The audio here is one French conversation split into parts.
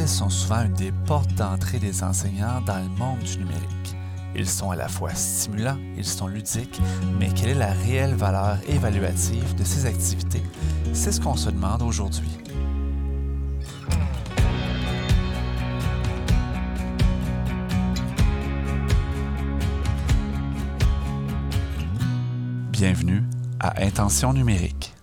sont souvent une des portes d'entrée des enseignants dans le monde du numérique. Ils sont à la fois stimulants, ils sont ludiques, mais quelle est la réelle valeur évaluative de ces activités? C'est ce qu'on se demande aujourd'hui. Bienvenue à Intention numérique.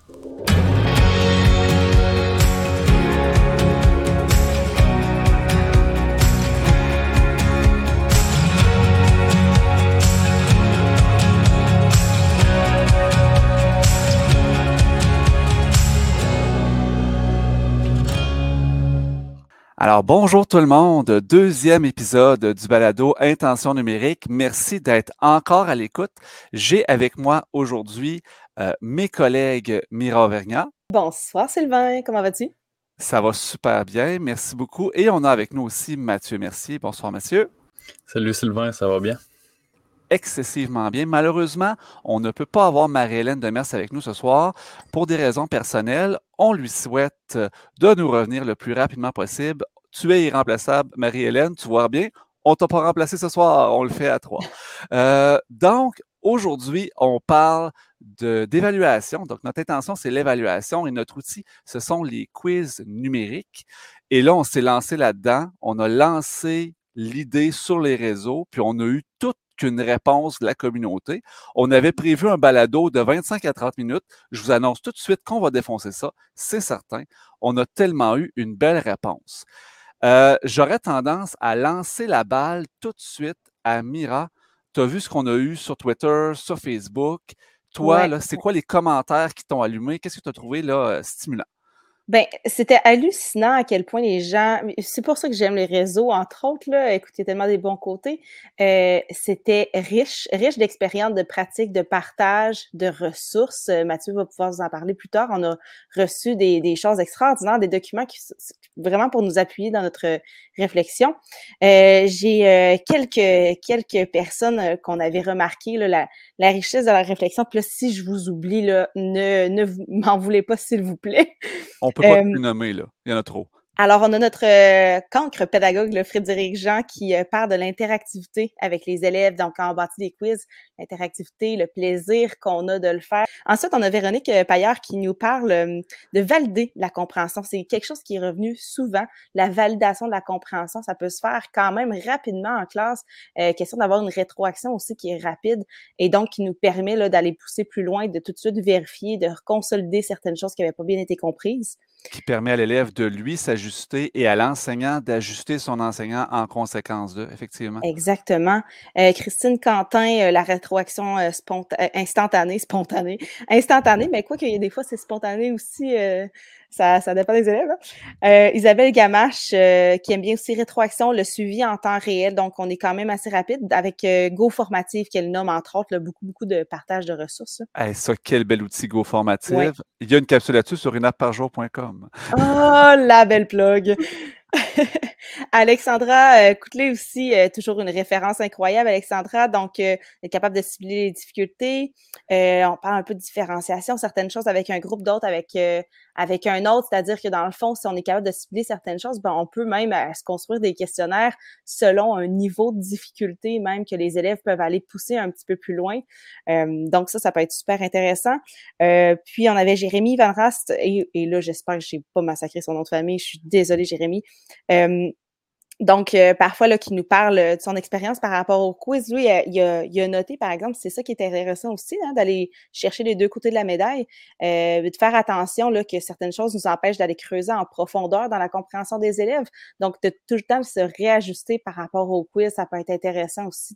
Alors, bonjour tout le monde. Deuxième épisode du balado Intention numérique. Merci d'être encore à l'écoute. J'ai avec moi aujourd'hui euh, mes collègues Mira Auvergnat. Bonsoir Sylvain, comment vas-tu? Ça va super bien, merci beaucoup. Et on a avec nous aussi Mathieu Mercier. Bonsoir Mathieu. Salut Sylvain, ça va bien? excessivement bien. Malheureusement, on ne peut pas avoir Marie-Hélène Demers avec nous ce soir pour des raisons personnelles. On lui souhaite de nous revenir le plus rapidement possible. Tu es irremplaçable, Marie-Hélène, tu vois bien. On t'a pas remplacé ce soir, on le fait à trois. Euh, donc, aujourd'hui, on parle d'évaluation. Donc, notre intention, c'est l'évaluation et notre outil, ce sont les quiz numériques. Et là, on s'est lancé là-dedans. On a lancé l'idée sur les réseaux, puis on a eu toute une réponse de la communauté. On avait prévu un balado de 25 à 30 minutes. Je vous annonce tout de suite qu'on va défoncer ça, c'est certain. On a tellement eu une belle réponse. Euh, j'aurais tendance à lancer la balle tout de suite à Mira. Tu as vu ce qu'on a eu sur Twitter, sur Facebook? Toi, c'est quoi les commentaires qui t'ont allumé? Qu'est-ce que tu as trouvé là, euh, stimulant? Ben, c'était hallucinant à quel point les gens. C'est pour ça que j'aime les réseaux, entre autres. Là, écoute, tellement des bons côtés. Euh, c'était riche, riche d'expériences, de pratiques, de partage, de ressources. Euh, Mathieu va pouvoir vous en parler plus tard. On a reçu des, des choses extraordinaires, des documents qui vraiment pour nous appuyer dans notre réflexion. Euh, J'ai quelques quelques personnes qu'on avait remarqué là, la, la richesse de la réflexion. Puis là, si je vous oublie, là, ne, ne m'en voulez pas, s'il vous plaît. Peut pas tout nommer, là. Il y en a trop. Alors, on a notre euh, cancre pédagogue, le Frédéric Jean, qui euh, parle de l'interactivité avec les élèves. Donc, quand on bâtit des quiz, l'interactivité, le plaisir qu'on a de le faire. Ensuite, on a Véronique euh, Paillard qui nous parle de valider la compréhension. C'est quelque chose qui est revenu souvent. La validation de la compréhension, ça peut se faire quand même rapidement en classe. question d'avoir une rétroaction aussi qui est rapide et donc qui nous permet d'aller pousser plus loin, de tout de suite vérifier, de consolider certaines choses qui n'avaient pas bien été comprises qui permet à l'élève de lui s'ajuster et à l'enseignant d'ajuster son enseignant en conséquence de, effectivement. Exactement. Euh, Christine Quentin, euh, la rétroaction euh, instantanée, spontanée, instantanée, mais quoi qu'il y ait des fois, c'est spontané aussi ça, ça dépend des élèves. Hein. Euh, Isabelle Gamache, euh, qui aime bien aussi rétroaction, le suivi en temps réel. Donc, on est quand même assez rapide avec euh, Go Formative, qu'elle nomme entre autres, beaucoup, beaucoup de partage de ressources. ça, quel bel outil Go Formative. Il y a une capsule là-dessus sur uneapparjour.com. Oh, la belle plug! Alexandra euh, Coutelet aussi, euh, toujours une référence incroyable, Alexandra. Donc, euh, est capable de cibler les difficultés. on parle un peu de différenciation, certaines choses avec un groupe, d'autres avec, avec un autre. C'est-à-dire que dans le fond, si on est capable de cibler certaines choses, ben, on peut même se construire des questionnaires selon un niveau de difficulté, même que les élèves peuvent aller pousser un petit peu plus loin. donc, ça, ça peut être super intéressant. puis, on avait Jérémy Van Rast, et, et là, j'espère que je n'ai pas massacré son nom de famille. Je suis désolée, Jérémy donc, parfois, là, qui nous parle de son expérience par rapport au quiz, lui, il a, noté, par exemple, c'est ça qui est intéressant aussi, hein, d'aller chercher les deux côtés de la médaille, de faire attention là, que certaines choses nous empêchent d'aller creuser en profondeur dans la compréhension des élèves. Donc, de tout le temps se réajuster par rapport au quiz, ça peut être intéressant aussi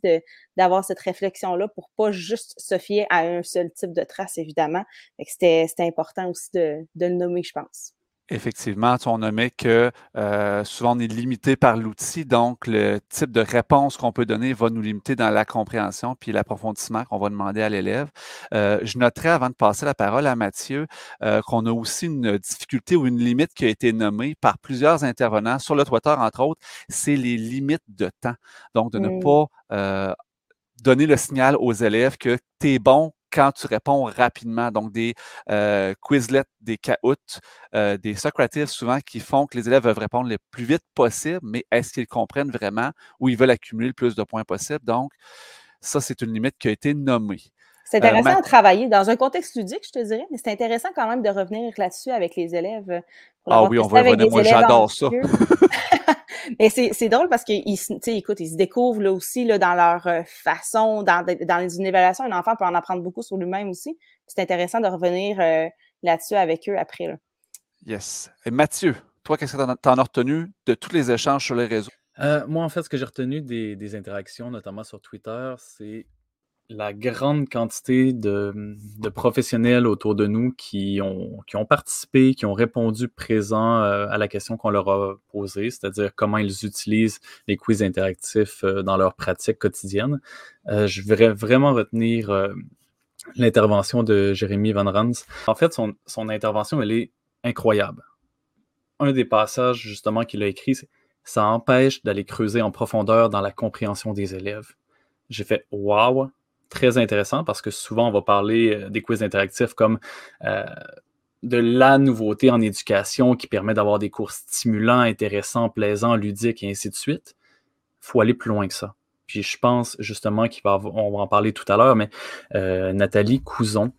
d'avoir cette réflexion-là pour pas juste se fier à un seul type de trace, évidemment. C'était important aussi de le nommer, je pense. Effectivement, on nommait que euh, souvent on est limité par l'outil, donc le type de réponse qu'on peut donner va nous limiter dans la compréhension puis l'approfondissement qu'on va demander à l'élève. Euh, je noterai avant de passer la parole à Mathieu euh, qu'on a aussi une difficulté ou une limite qui a été nommée par plusieurs intervenants sur le Twitter, entre autres, c'est les limites de temps. Donc, de ne pas donner le signal aux élèves que tu es bon quand tu réponds rapidement. Donc, des euh, Quizlets, des Kahoot, euh, des Socrates souvent qui font que les élèves veulent répondre le plus vite possible, mais est-ce qu'ils comprennent vraiment ou ils veulent accumuler le plus de points possible? Donc, ça, c'est une limite qui a été nommée. C'est euh, intéressant à travailler dans un contexte ludique, je te dirais, mais c'est intéressant quand même de revenir là-dessus avec les élèves. Ah oui, on va revenir. Moi, j'adore ça. mais c'est drôle parce qu'ils ils se découvrent là aussi là, dans leur euh, façon, dans, dans une évaluation. Un enfant peut en apprendre beaucoup sur lui-même aussi. C'est intéressant de revenir euh, là-dessus avec eux après. Là. Yes. Et Mathieu, toi, qu'est-ce que tu en as retenu de tous les échanges sur les réseaux? moi, en fait, ce que j'ai retenu des, des interactions, notamment sur Twitter, c'est la grande quantité de, professionnels autour de nous qui ont, participé, qui ont répondu présent euh, à la question qu'on leur a posée, c'est-à-dire comment ils utilisent les quiz interactifs euh, dans leur pratique quotidienne. Euh, je voudrais vraiment retenir l'intervention de Jérémy Van Rans. En fait, son, son, intervention, elle est incroyable. Un des passages, justement, qu'il a écrit, c'est ça empêche d'aller creuser en profondeur dans la compréhension des élèves. J'ai fait Waouh, très intéressant parce que souvent, on va parler euh, des quiz interactifs comme euh, de la nouveauté en éducation qui permet d'avoir des cours stimulants, intéressants, plaisants, ludiques et ainsi de suite. Il faut aller plus loin que ça. Puis je pense justement qu'on va, on va en parler tout à l'heure, mais euh, Nathalie Couson,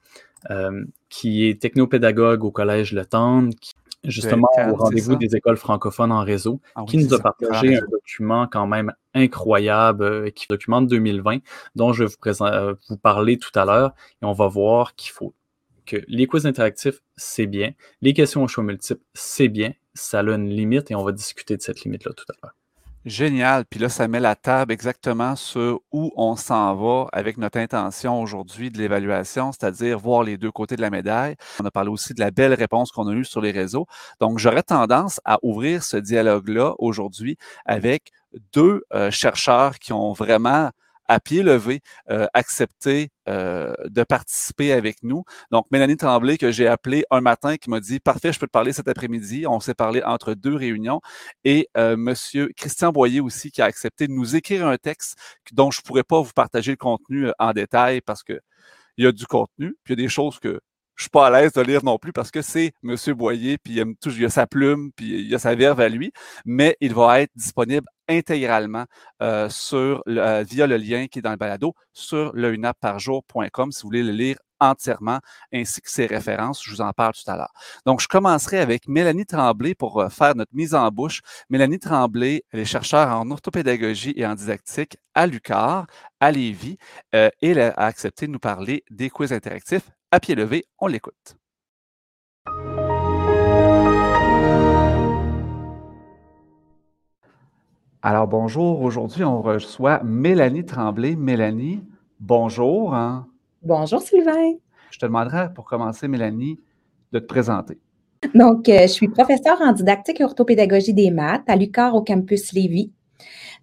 qui est technopédagogue au Collège Le Tendre, qui justement au rendez-vous des écoles francophones en réseau, ah qui nous a partagé un document quand même incroyable, euh, qui documente 2020, dont je vais vous, euh, vous parler tout à l'heure, et on va voir qu'il faut que les quiz interactifs, c'est bien, les questions au choix multiples, c'est bien, ça a une limite, et on va discuter de cette limite-là tout à l'heure. Génial. Puis là, ça met la table exactement sur où on s'en va avec notre intention aujourd'hui de l'évaluation, c'est-à-dire voir les deux côtés de la médaille. On a parlé aussi de la belle réponse qu'on a eue sur les réseaux. Donc, j'aurais tendance à ouvrir ce dialogue-là aujourd'hui avec deux euh, chercheurs qui ont vraiment à pied levé euh, accepté euh, de participer avec nous. Donc, Mélanie Tremblay, que j'ai appelé un matin, qui m'a dit Parfait, je peux te parler cet après-midi. On s'est parlé entre deux réunions. Et euh, Monsieur Christian Boyer aussi, qui a accepté de nous écrire un texte dont je ne pourrais pas vous partager le contenu euh, en détail parce que il y a du contenu, puis il y a des choses que je suis pas à l'aise de lire non plus parce que c'est M. Boyer, puis il, aime tout, il a sa plume, puis il a sa verve à lui, mais il va être disponible intégralement euh, sur, euh, via le lien qui est dans le balado sur leunapparjour.com si vous voulez le lire entièrement, ainsi que ses références. Je vous en parle tout à l'heure. Donc, je commencerai avec Mélanie Tremblay pour euh, faire notre mise en bouche. Mélanie Tremblay, elle est chercheure en orthopédagogie et en didactique à l'UCAR, à Lévis, et elle a accepté de nous parler des quiz interactifs à pied levé. On l'écoute. Alors bonjour, aujourd'hui on reçoit Mélanie Tremblay. Mélanie, bonjour. Hein. Bonjour Sylvain. Je te demanderai pour commencer, Mélanie, de te présenter. Donc, euh, je suis professeure en didactique et orthopédagogie des maths à l'UQAR au campus Lévis.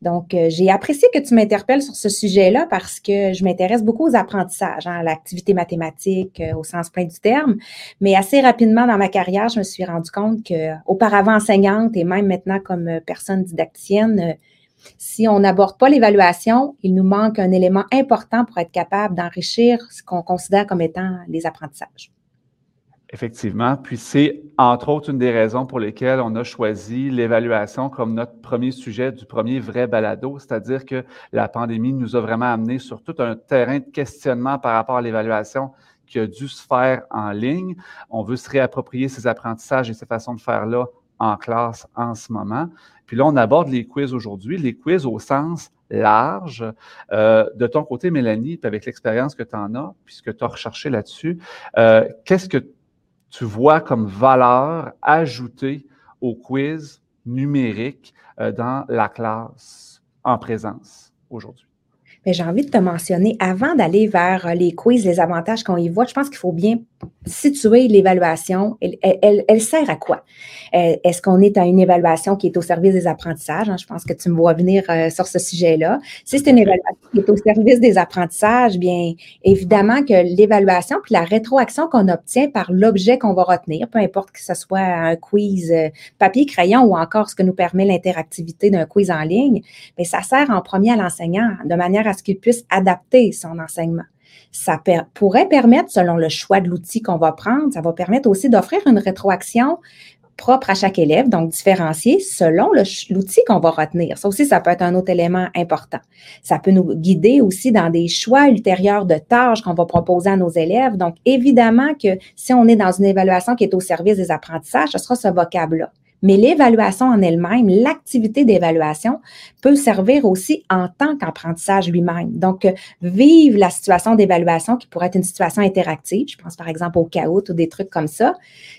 Donc, euh, j'ai apprécié que tu m'interpelles sur ce sujet-là parce que je m'intéresse beaucoup aux apprentissages, hein, à l'activité mathématique euh, au sens plein du terme. Mais assez rapidement dans ma carrière, je me suis rendu compte que, auparavant enseignante et même maintenant comme euh, personne didacticienne, si on n'aborde pas l'évaluation, il nous manque un élément important pour être capable d'enrichir ce qu'on considère comme étant les apprentissages. Effectivement. Puis c'est entre autres une des raisons pour lesquelles on a choisi l'évaluation comme notre premier sujet du premier vrai balado, c'est-à-dire que la pandémie nous a vraiment amené sur tout un terrain de questionnement par rapport à l'évaluation qui a dû se faire en ligne. On veut se réapproprier ces apprentissages et ces façons de faire-là en classe en ce moment. Puis là, on aborde les quiz aujourd'hui, les quiz au sens large. Euh, de ton côté, Mélanie, puis avec l'expérience que tu en as, puisque tu as recherché là-dessus, euh, qu'est-ce que tu vois comme valeur ajoutée au quiz numérique euh, dans la classe en présence aujourd'hui? J'ai envie de te mentionner, avant d'aller vers euh, les quiz, les avantages qu'on y voit, je pense qu'il faut bien situer l'évaluation. Elle, sert à quoi? Euh, est-ce qu'on est à une évaluation qui est au service des apprentissages? Hein? Je pense que tu me vois venir euh, sur ce sujet-là. Si c'est une évaluation qui est au service des apprentissages, bien évidemment que l'évaluation puis la rétroaction qu'on obtient par l'objet qu'on va retenir, peu importe que ce soit un quiz papier, crayon ou encore ce que nous permet l'interactivité d'un quiz en ligne, bien, ça sert en premier à l'enseignant de manière à ce qu'il puisse adapter son enseignement. Ça pourrait permettre, selon le choix de l'outil qu'on va prendre, ça va permettre aussi d'offrir une rétroaction propre à chaque élève, donc différencié selon l'outil qu'on va retenir. Ça aussi, ça peut être un autre élément important. Ça peut nous guider aussi dans des choix ultérieurs de tâches qu'on va proposer à nos élèves. Donc, évidemment que si on est dans une évaluation qui est au service des apprentissages, ce sera ce vocable-là. Mais l'évaluation en elle-même, l'activité d'évaluation peut servir aussi en tant qu'apprentissage lui-même. Donc, vivre la situation d'évaluation qui pourrait être une situation interactive, je pense par exemple au chaos ou des trucs comme ça,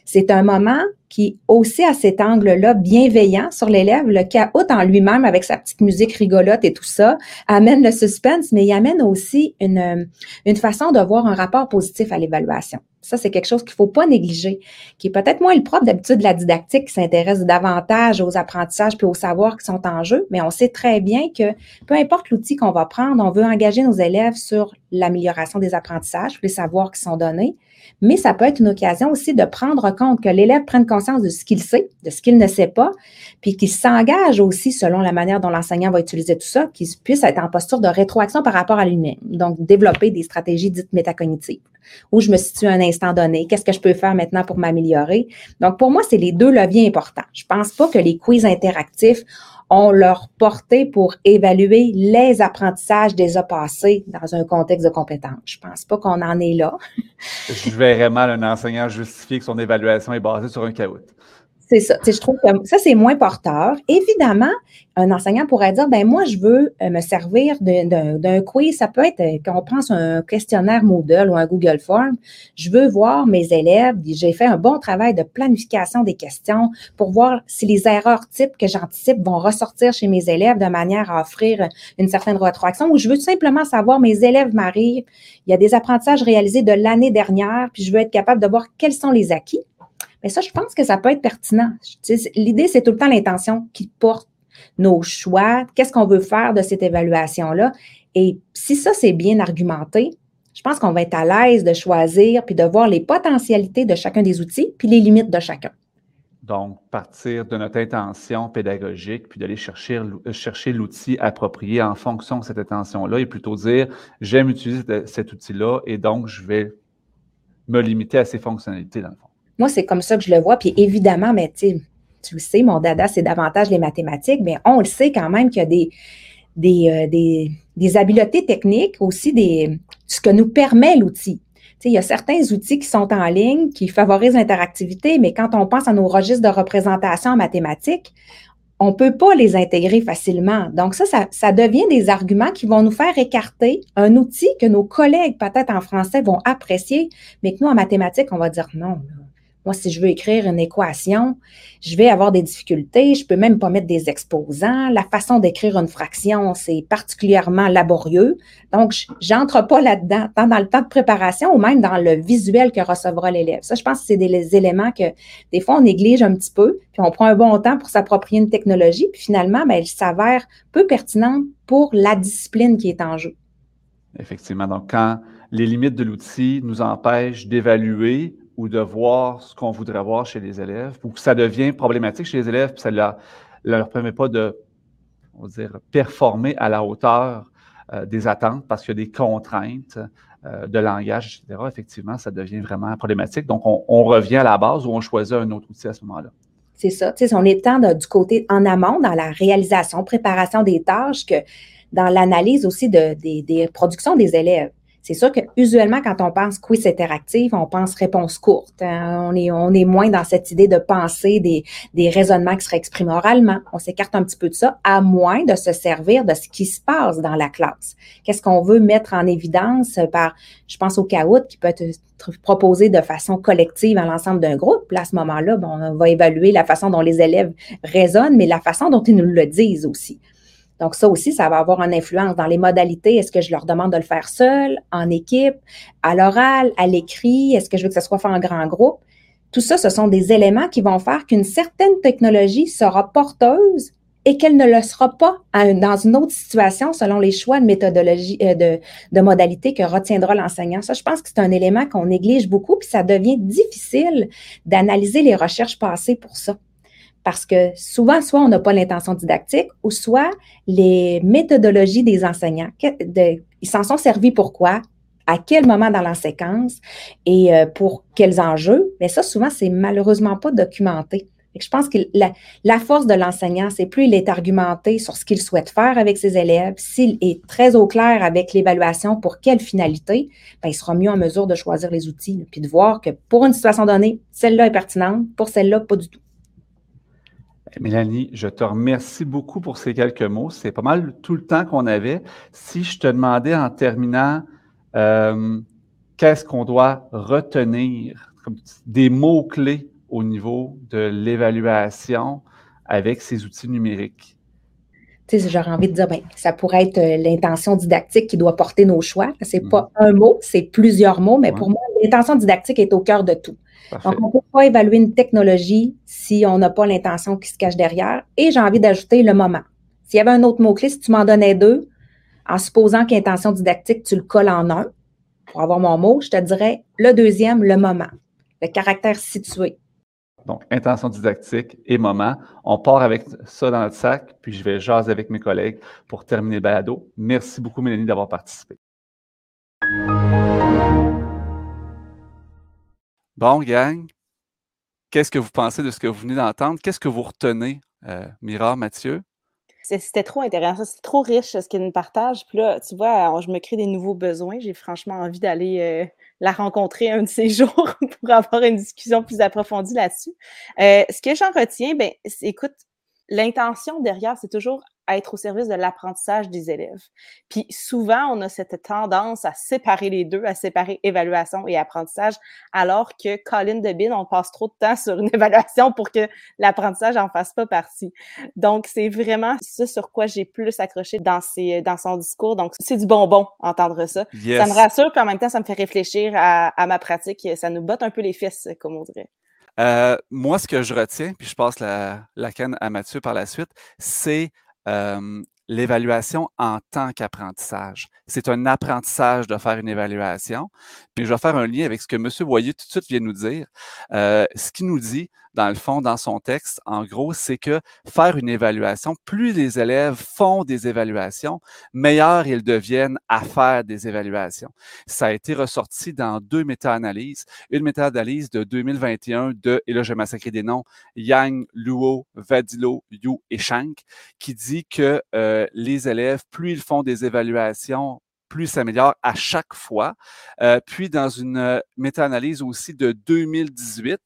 c'est un moment qui aussi à cet angle-là bienveillant sur l'élève, le chaos en lui-même avec sa petite musique rigolote et tout ça, amène le suspense, mais il amène aussi une, une façon de voir un rapport positif à l'évaluation. Ça, c'est quelque chose qu'il ne faut pas négliger, qui est peut-être moins le propre d'habitude de la didactique qui s'intéresse davantage aux apprentissages puis aux savoirs qui sont en jeu, mais on sait très bien que peu importe l'outil qu'on va prendre, on veut engager nos élèves sur l'amélioration des apprentissages, les savoirs qui sont donnés, mais ça peut être une occasion aussi de prendre compte que l'élève prenne conscience de ce qu'il sait, de ce qu'il ne sait pas, puis qu'il s'engage aussi selon la manière dont l'enseignant va utiliser tout ça, qu'il puisse être en posture de rétroaction par rapport à lui-même. Donc, développer des stratégies dites métacognitives. Où je me situe à un instant donné, qu'est-ce que je peux faire maintenant pour m'améliorer. Donc, pour moi, c'est les deux leviers importants. Je pense pas que les quiz interactifs ont leur portée pour évaluer les apprentissages déjà passés dans un contexte de compétences. Je pense pas qu'on en est là. Je verrais mal un enseignant justifier que son évaluation est basée sur un caout. C'est ça. je trouve que ça, c'est moins porteur. Évidemment, un enseignant pourrait dire, ben moi, je veux euh, me servir d'un quiz. Ça peut être, euh, quand on pense un questionnaire Moodle ou un Google Form, je veux voir mes élèves. J'ai fait un bon travail de planification des questions pour voir si les erreurs types que j'anticipe vont ressortir chez mes élèves de manière à offrir une certaine rétroaction. Ou je veux simplement savoir, mes élèves m'arrivent, il y a des apprentissages réalisés de l'année dernière, puis je veux être capable de voir quels sont les acquis mais ça, je pense que ça peut être pertinent. L'idée, c'est tout le temps l'intention qui porte nos choix, qu'est-ce qu'on veut faire de cette évaluation-là? Et si ça, c'est bien argumenté, je pense qu'on va être à l'aise de choisir puis de voir les potentialités de chacun des outils puis les limites de chacun. Donc, partir de notre intention pédagogique, puis d'aller chercher, chercher l'outil approprié en fonction de cette intention-là, et plutôt dire, j'aime utiliser cet outil-là, et donc je vais me limiter à ces fonctionnalités, dans le fond. Moi, c'est comme ça que je le vois. Puis évidemment, mais tu le sais, mon dada, c'est davantage les mathématiques, mais on le sait quand même qu'il y a des, euh, habiletés techniques, aussi ce que nous permet l'outil. il y a certains outils qui sont en ligne, qui favorisent l'interactivité, mais quand on pense à nos registres de représentation en mathématiques, on ne peut pas les intégrer facilement. Donc, ça, ça, ça, devient des arguments qui vont nous faire écarter un outil que nos collègues, peut-être en français, vont apprécier, mais que nous, en mathématiques, on va dire non. Moi, si je veux écrire une équation, je vais avoir des difficultés. Je peux même pas mettre des exposants. La façon d'écrire une fraction, c'est particulièrement laborieux. Donc, j'entre pas là-dedans, tant dans le temps de préparation ou même dans le visuel que recevra l'élève. Ça, je pense que c'est des éléments que des fois on néglige un petit peu, puis on prend un bon temps pour s'approprier une technologie, puis finalement, ben, elle s'avère peu pertinente pour la discipline qui est en jeu. Effectivement. Donc, quand les limites de l'outil nous empêchent d'évaluer ou de voir ce qu'on voudrait voir chez les élèves, ou que ça devient problématique chez les élèves, puis ça ne leur, permet pas de, on va dire, performer à la hauteur euh, des attentes parce qu'il y a des contraintes euh, de langage, etc., effectivement, ça devient vraiment problématique. Donc, on, revient à la base ou on choisit un autre outil à ce moment-là. C'est ça. Tu sais, on est tant du côté en amont, dans la réalisation, préparation des tâches, que dans l'analyse aussi de, des productions des élèves. C'est sûr que usuellement, quand on pense quiz interactif, on pense réponse courte. Hein. On, est, on est moins dans cette idée de penser des, des raisonnements qui seraient exprimés oralement. On s'écarte un petit peu de ça, à moins de se servir de ce qui se passe dans la classe. Qu'est-ce qu'on veut mettre en évidence par, je pense au caout, qui peut être proposé de façon collective à l'ensemble d'un groupe? À ce moment-là, bon, on va évaluer la façon dont les élèves raisonnent, mais la façon dont ils nous le disent aussi. Donc, ça aussi, ça va avoir une influence dans les modalités. Est-ce que je leur demande de le faire seul, en équipe, à l'oral, à l'écrit? Est-ce que je veux que ça soit fait en grand groupe? Tout ça, ce sont des éléments qui vont faire qu'une certaine technologie sera porteuse et qu'elle ne le sera pas dans une autre situation selon les choix de méthodologie, euh, que retiendra l'enseignant. Ça, je pense que c'est un élément qu'on néglige beaucoup, puis ça devient difficile d'analyser les recherches passées pour ça. Parce que souvent, soit on n'a pas l'intention didactique, ou soit les méthodologies des enseignants, ils s'en sont servis pourquoi? à quel moment dans la séquence? Et euh, pour quels enjeux? Mais ça, souvent, c'est malheureusement pas documenté. je pense que la, force de l'enseignant, c'est plus il est argumenté sur ce qu'il souhaite faire avec ses élèves, s'il est très au clair avec l'évaluation pour quelle finalité, ben, il sera mieux en mesure de choisir les outils, puis de voir que pour une situation donnée, celle-là est pertinente, pour celle-là, pas du tout. Mélanie, je te remercie beaucoup pour ces quelques mots. C'est pas mal tout le temps qu'on avait. Si je te demandais en terminant, euh, qu'est-ce qu'on doit retenir, comme des mots-clés au niveau de l'évaluation avec ces outils numériques? Tu sais, j'aurais envie de dire, ben, ça pourrait être euh, l'intention didactique qui doit porter nos choix. C'est n'est pas mmh. un mot, c'est plusieurs mots, mais pour moi, l'intention didactique est au cœur de tout. Donc, on ne peut pas évaluer une technologie si on n'a pas l'intention qui se cache derrière. Et j'ai envie d'ajouter le moment. S'il y avait un autre mot-clé, si tu m'en donnais deux, en supposant qu'intention didactique, tu le colles en un, pour avoir mon mot, je te dirais le deuxième, le moment, le caractère situé. Donc, intention didactique et moment. On part avec ça dans notre sac, puis je vais jaser avec mes collègues pour terminer le balado. Merci beaucoup, Mélanie, d'avoir participé. Bon, gang, qu'est-ce que vous pensez de ce que vous venez d'entendre? Qu'est-ce que vous retenez, euh, Mira, Mathieu? C'était trop intéressant, c'est trop riche ce qu'il nous partage. Puis là, tu vois, je me crée des nouveaux besoins. J'ai franchement envie d'aller euh, la rencontrer un de ces jours pour avoir une discussion plus approfondie là-dessus. Euh, ce que j'en retiens, ben, écoute, l'intention derrière, c'est toujours être au service de l'apprentissage des élèves. Puis souvent, on a cette tendance à séparer les deux, à séparer évaluation et apprentissage, alors que Colin Debin, on passe trop de temps sur une évaluation pour que l'apprentissage en fasse pas partie. Donc, c'est vraiment ce sur quoi j'ai plus accroché dans, ses, dans son discours. Donc, c'est du bonbon, entendre ça. Ça me rassure, puis en même temps, ça me fait réfléchir à, à ma pratique. Ça nous botte un peu les fesses, comme on dirait. Euh, moi, ce que je retiens, puis je passe la, la canne à Mathieu par la suite, c'est l'évaluation en tant qu'apprentissage. C'est un apprentissage de faire une évaluation. Puis je vais faire un lien avec ce que M. Boyer tout de suite vient nous dire. ce qu'il nous dit, dans le fond, dans son texte, en gros, c'est que faire une évaluation, plus les élèves font des évaluations, meilleurs ils deviennent à faire des évaluations. Ça a été ressorti dans deux méta-analyses. Une méta-analyse de 2021 de, et là je vais massacrer des noms, Yang, Luo, Vadilo, Yu et Shank, qui dit que euh, les élèves, plus ils font des évaluations, plus s'améliore à chaque fois. Euh, puis dans une euh, méta-analyse aussi de 2018,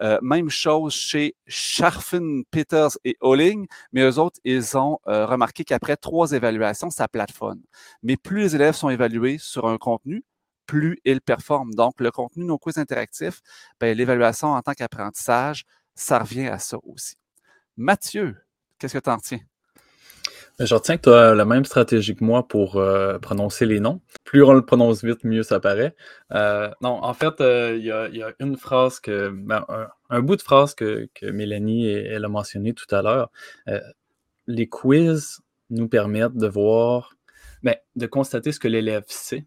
euh, même chose chez Scharfen, Peters et Holling, mais eux autres, ils ont euh, remarqué qu'après trois évaluations, ça plateforme. Mais plus les élèves sont évalués sur un contenu, plus ils performent. Donc, le contenu nos quiz interactifs, ben, l'évaluation en tant qu'apprentissage, ça revient à ça aussi. Mathieu, qu'est-ce que tu en tiens? Je retiens que tu as la même stratégie que moi pour euh, prononcer les noms. Plus on le prononce vite, mieux ça paraît. Euh, non, en fait, euh, il y, a une phrase que, ben, un, bout de phrase que, Mélanie elle a mentionné tout à l'heure. les quiz nous permettent de voir, ben, de constater ce que l'élève sait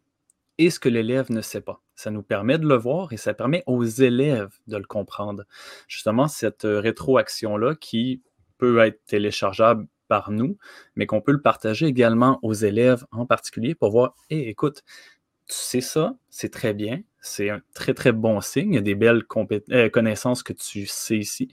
et ce que l'élève ne sait pas. Ça nous permet de le voir et ça permet aux élèves de le comprendre. Justement, cette rétroaction-là qui peut être téléchargeable nous, mais qu'on peut le partager également aux élèves en particulier pour voir, écoute, tu sais ça, c'est très bien, c'est un très très bon signe, il y a des belles euh, connaissances que tu sais ici.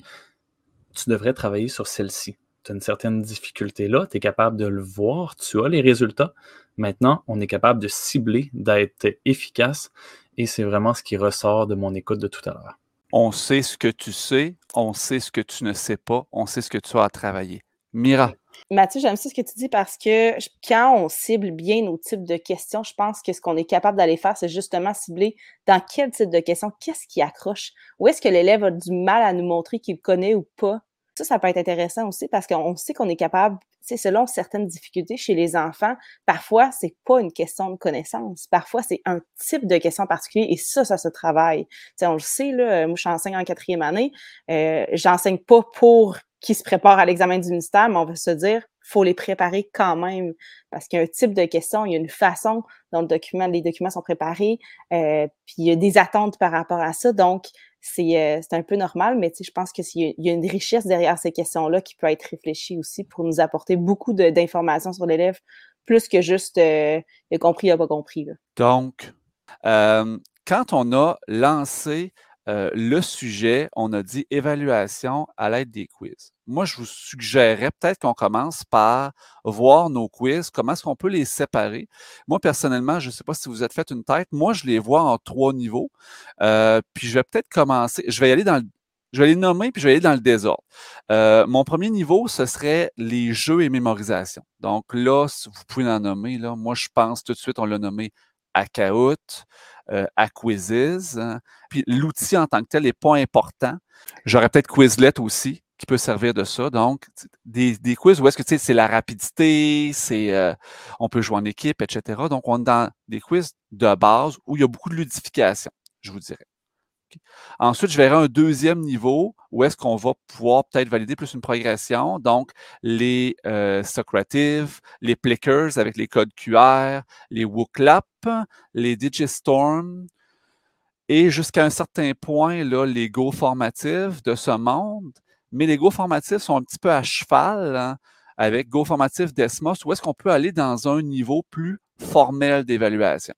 Tu devrais travailler sur celle-ci. Tu as une certaine difficulté là, tu es capable de le voir, tu as les résultats. Maintenant, on est capable de cibler, d'être efficace, et c'est vraiment ce qui ressort de mon écoute de tout à l'heure. On sait ce que tu sais, on sait ce que tu ne sais pas, on sait ce que tu as à travailler. Mira. Mathieu, j'aime ça ce que tu dis parce que quand on cible bien nos types de questions, je pense que ce qu'on est capable d'aller faire, c'est justement cibler dans quel type de questions, qu'est-ce qui accroche, où est-ce que l'élève a du mal à nous montrer qu'il connaît ou pas. Ça, ça peut être intéressant aussi parce qu'on sait qu'on est capable, c'est selon certaines difficultés chez les enfants, parfois, c'est pas une question de connaissance. Parfois, c'est un type de question particulier et ça, ça se travaille. sais, on le sait, là, moi, j'enseigne en quatrième année. Euh, j'enseigne pas pour qui se préparent à l'examen du ministère, mais on va se dire, faut les préparer quand même parce qu'il y a un type de question, il y a une façon dont les documents sont préparés, euh, puis il y a des attentes par rapport à ça. Donc, c'est euh, un peu normal, mais je pense qu'il y, a une richesse derrière ces questions-là qui peut être réfléchie aussi pour nous apporter beaucoup d'informations sur l'élève, plus que juste euh, il a compris, il n'a pas compris. Donc, quand on a lancé le sujet, on a dit évaluation à l'aide des quiz. Moi, je vous suggérerais peut-être qu'on commence par voir nos quiz, comment est-ce qu'on peut les séparer. Moi, personnellement, je ne sais pas si vous êtes fait une tête. Moi, je les vois en trois niveaux. puis je vais peut-être commencer. Je vais aller dans le je vais les nommer puis je vais aller dans le désordre. Euh, mon premier niveau, ce serait les jeux et mémorisation. Donc là, vous pouvez en nommer. Là, moi, je pense tout de suite, on l'a nommé à euh, à Quizzes. Puis l'outil en tant que tel n'est pas important. J'aurais peut-être Quizlet aussi qui peut servir de ça. Donc, des, des quiz où est-ce que tu sais, c'est la rapidité, c'est euh, on peut jouer en équipe, etc. Donc, on est dans des quiz de base où il y a beaucoup de ludification, je vous dirais. Ensuite, je verrai un deuxième niveau où est-ce qu'on va pouvoir peut-être valider plus une progression. Donc, les euh, Socrative, les Plickers avec les codes QR, les WooClap, les Digistorm et jusqu'à un certain point, là, les Go formatifs de ce monde. Mais les Go formatifs sont un petit peu à cheval hein, avec Go formatif Desmos, où est-ce qu'on peut aller dans un niveau plus formel d'évaluation.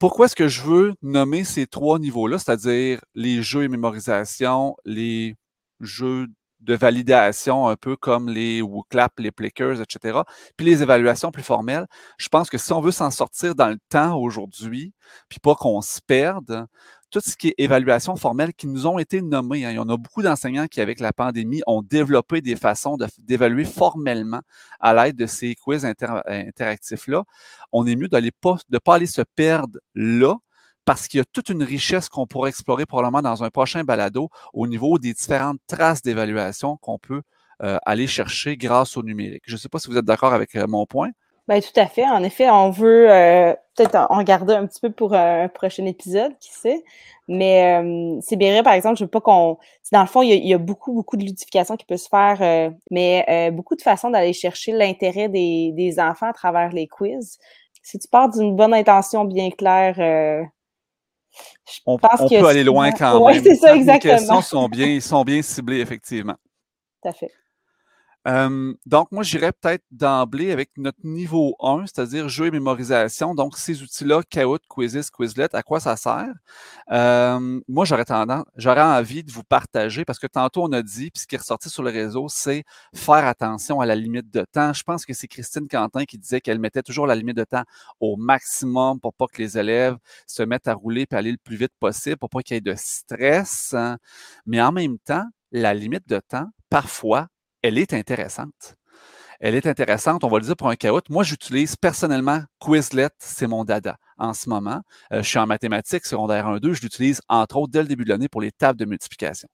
Pourquoi est-ce que je veux nommer ces trois niveaux-là, c'est-à-dire les jeux et mémorisation, les jeux de validation, un peu comme les WooClap, les Plickers, etc., puis les évaluations plus formelles? Je pense que si on veut s'en sortir dans le temps aujourd'hui, puis pas qu'on se perde, tout ce qui est évaluation formelle qui nous ont été nommés. Hein. Il y en a beaucoup d'enseignants qui, avec la pandémie, ont développé des façons d'évaluer formellement à l'aide de ces quiz interactifs-là. On est mieux de ne pas aller se perdre là, parce qu'il y a toute une richesse qu'on pourrait explorer probablement dans un prochain balado au niveau des différentes traces d'évaluation qu'on peut euh, aller chercher grâce au numérique. Je ne sais pas si vous êtes d'accord avec euh, mon point. Bien, tout à fait. En effet, on veut euh, peut-être en garder un petit peu pour un prochain épisode, qui sait. Mais euh, c'est bien vrai, par exemple, je veux pas qu'on. Dans le fond, il y, a, beaucoup, beaucoup de ludification qui peut se faire, euh, mais beaucoup de façons d'aller chercher l'intérêt des, des, enfants à travers les quiz. Si tu pars d'une bonne intention bien claire, je on, pense on peut aller loin quand même. c'est ça, exactement. Les questions sont bien, sont bien ciblées, effectivement. Tout à fait donc, moi, j'irais peut-être d'emblée avec notre niveau 1, c'est-à-dire jeu et mémorisation. Donc, ces outils-là, Kahoot, Quizzes, Quizlet, à quoi ça sert? moi, j'aurais tendance, j'aurais envie de vous partager parce que tantôt, on a dit, puis ce qui est ressorti sur le réseau, c'est faire attention à la limite de temps. Je pense que c'est Christine Quentin qui disait qu'elle mettait toujours la limite de temps au maximum pour pas que les élèves se mettent à rouler et aller le plus vite possible, pour pas qu'il y ait de stress. Hein. Mais en même temps, la limite de temps, parfois, elle est intéressante. Elle est intéressante, on va le dire pour un caout. Moi, j'utilise personnellement Quizlet, c'est mon dada en ce moment. Euh, je suis en mathématiques, secondaire 1-2, je l'utilise entre autres dès le début de l'année pour les tables de multiplication.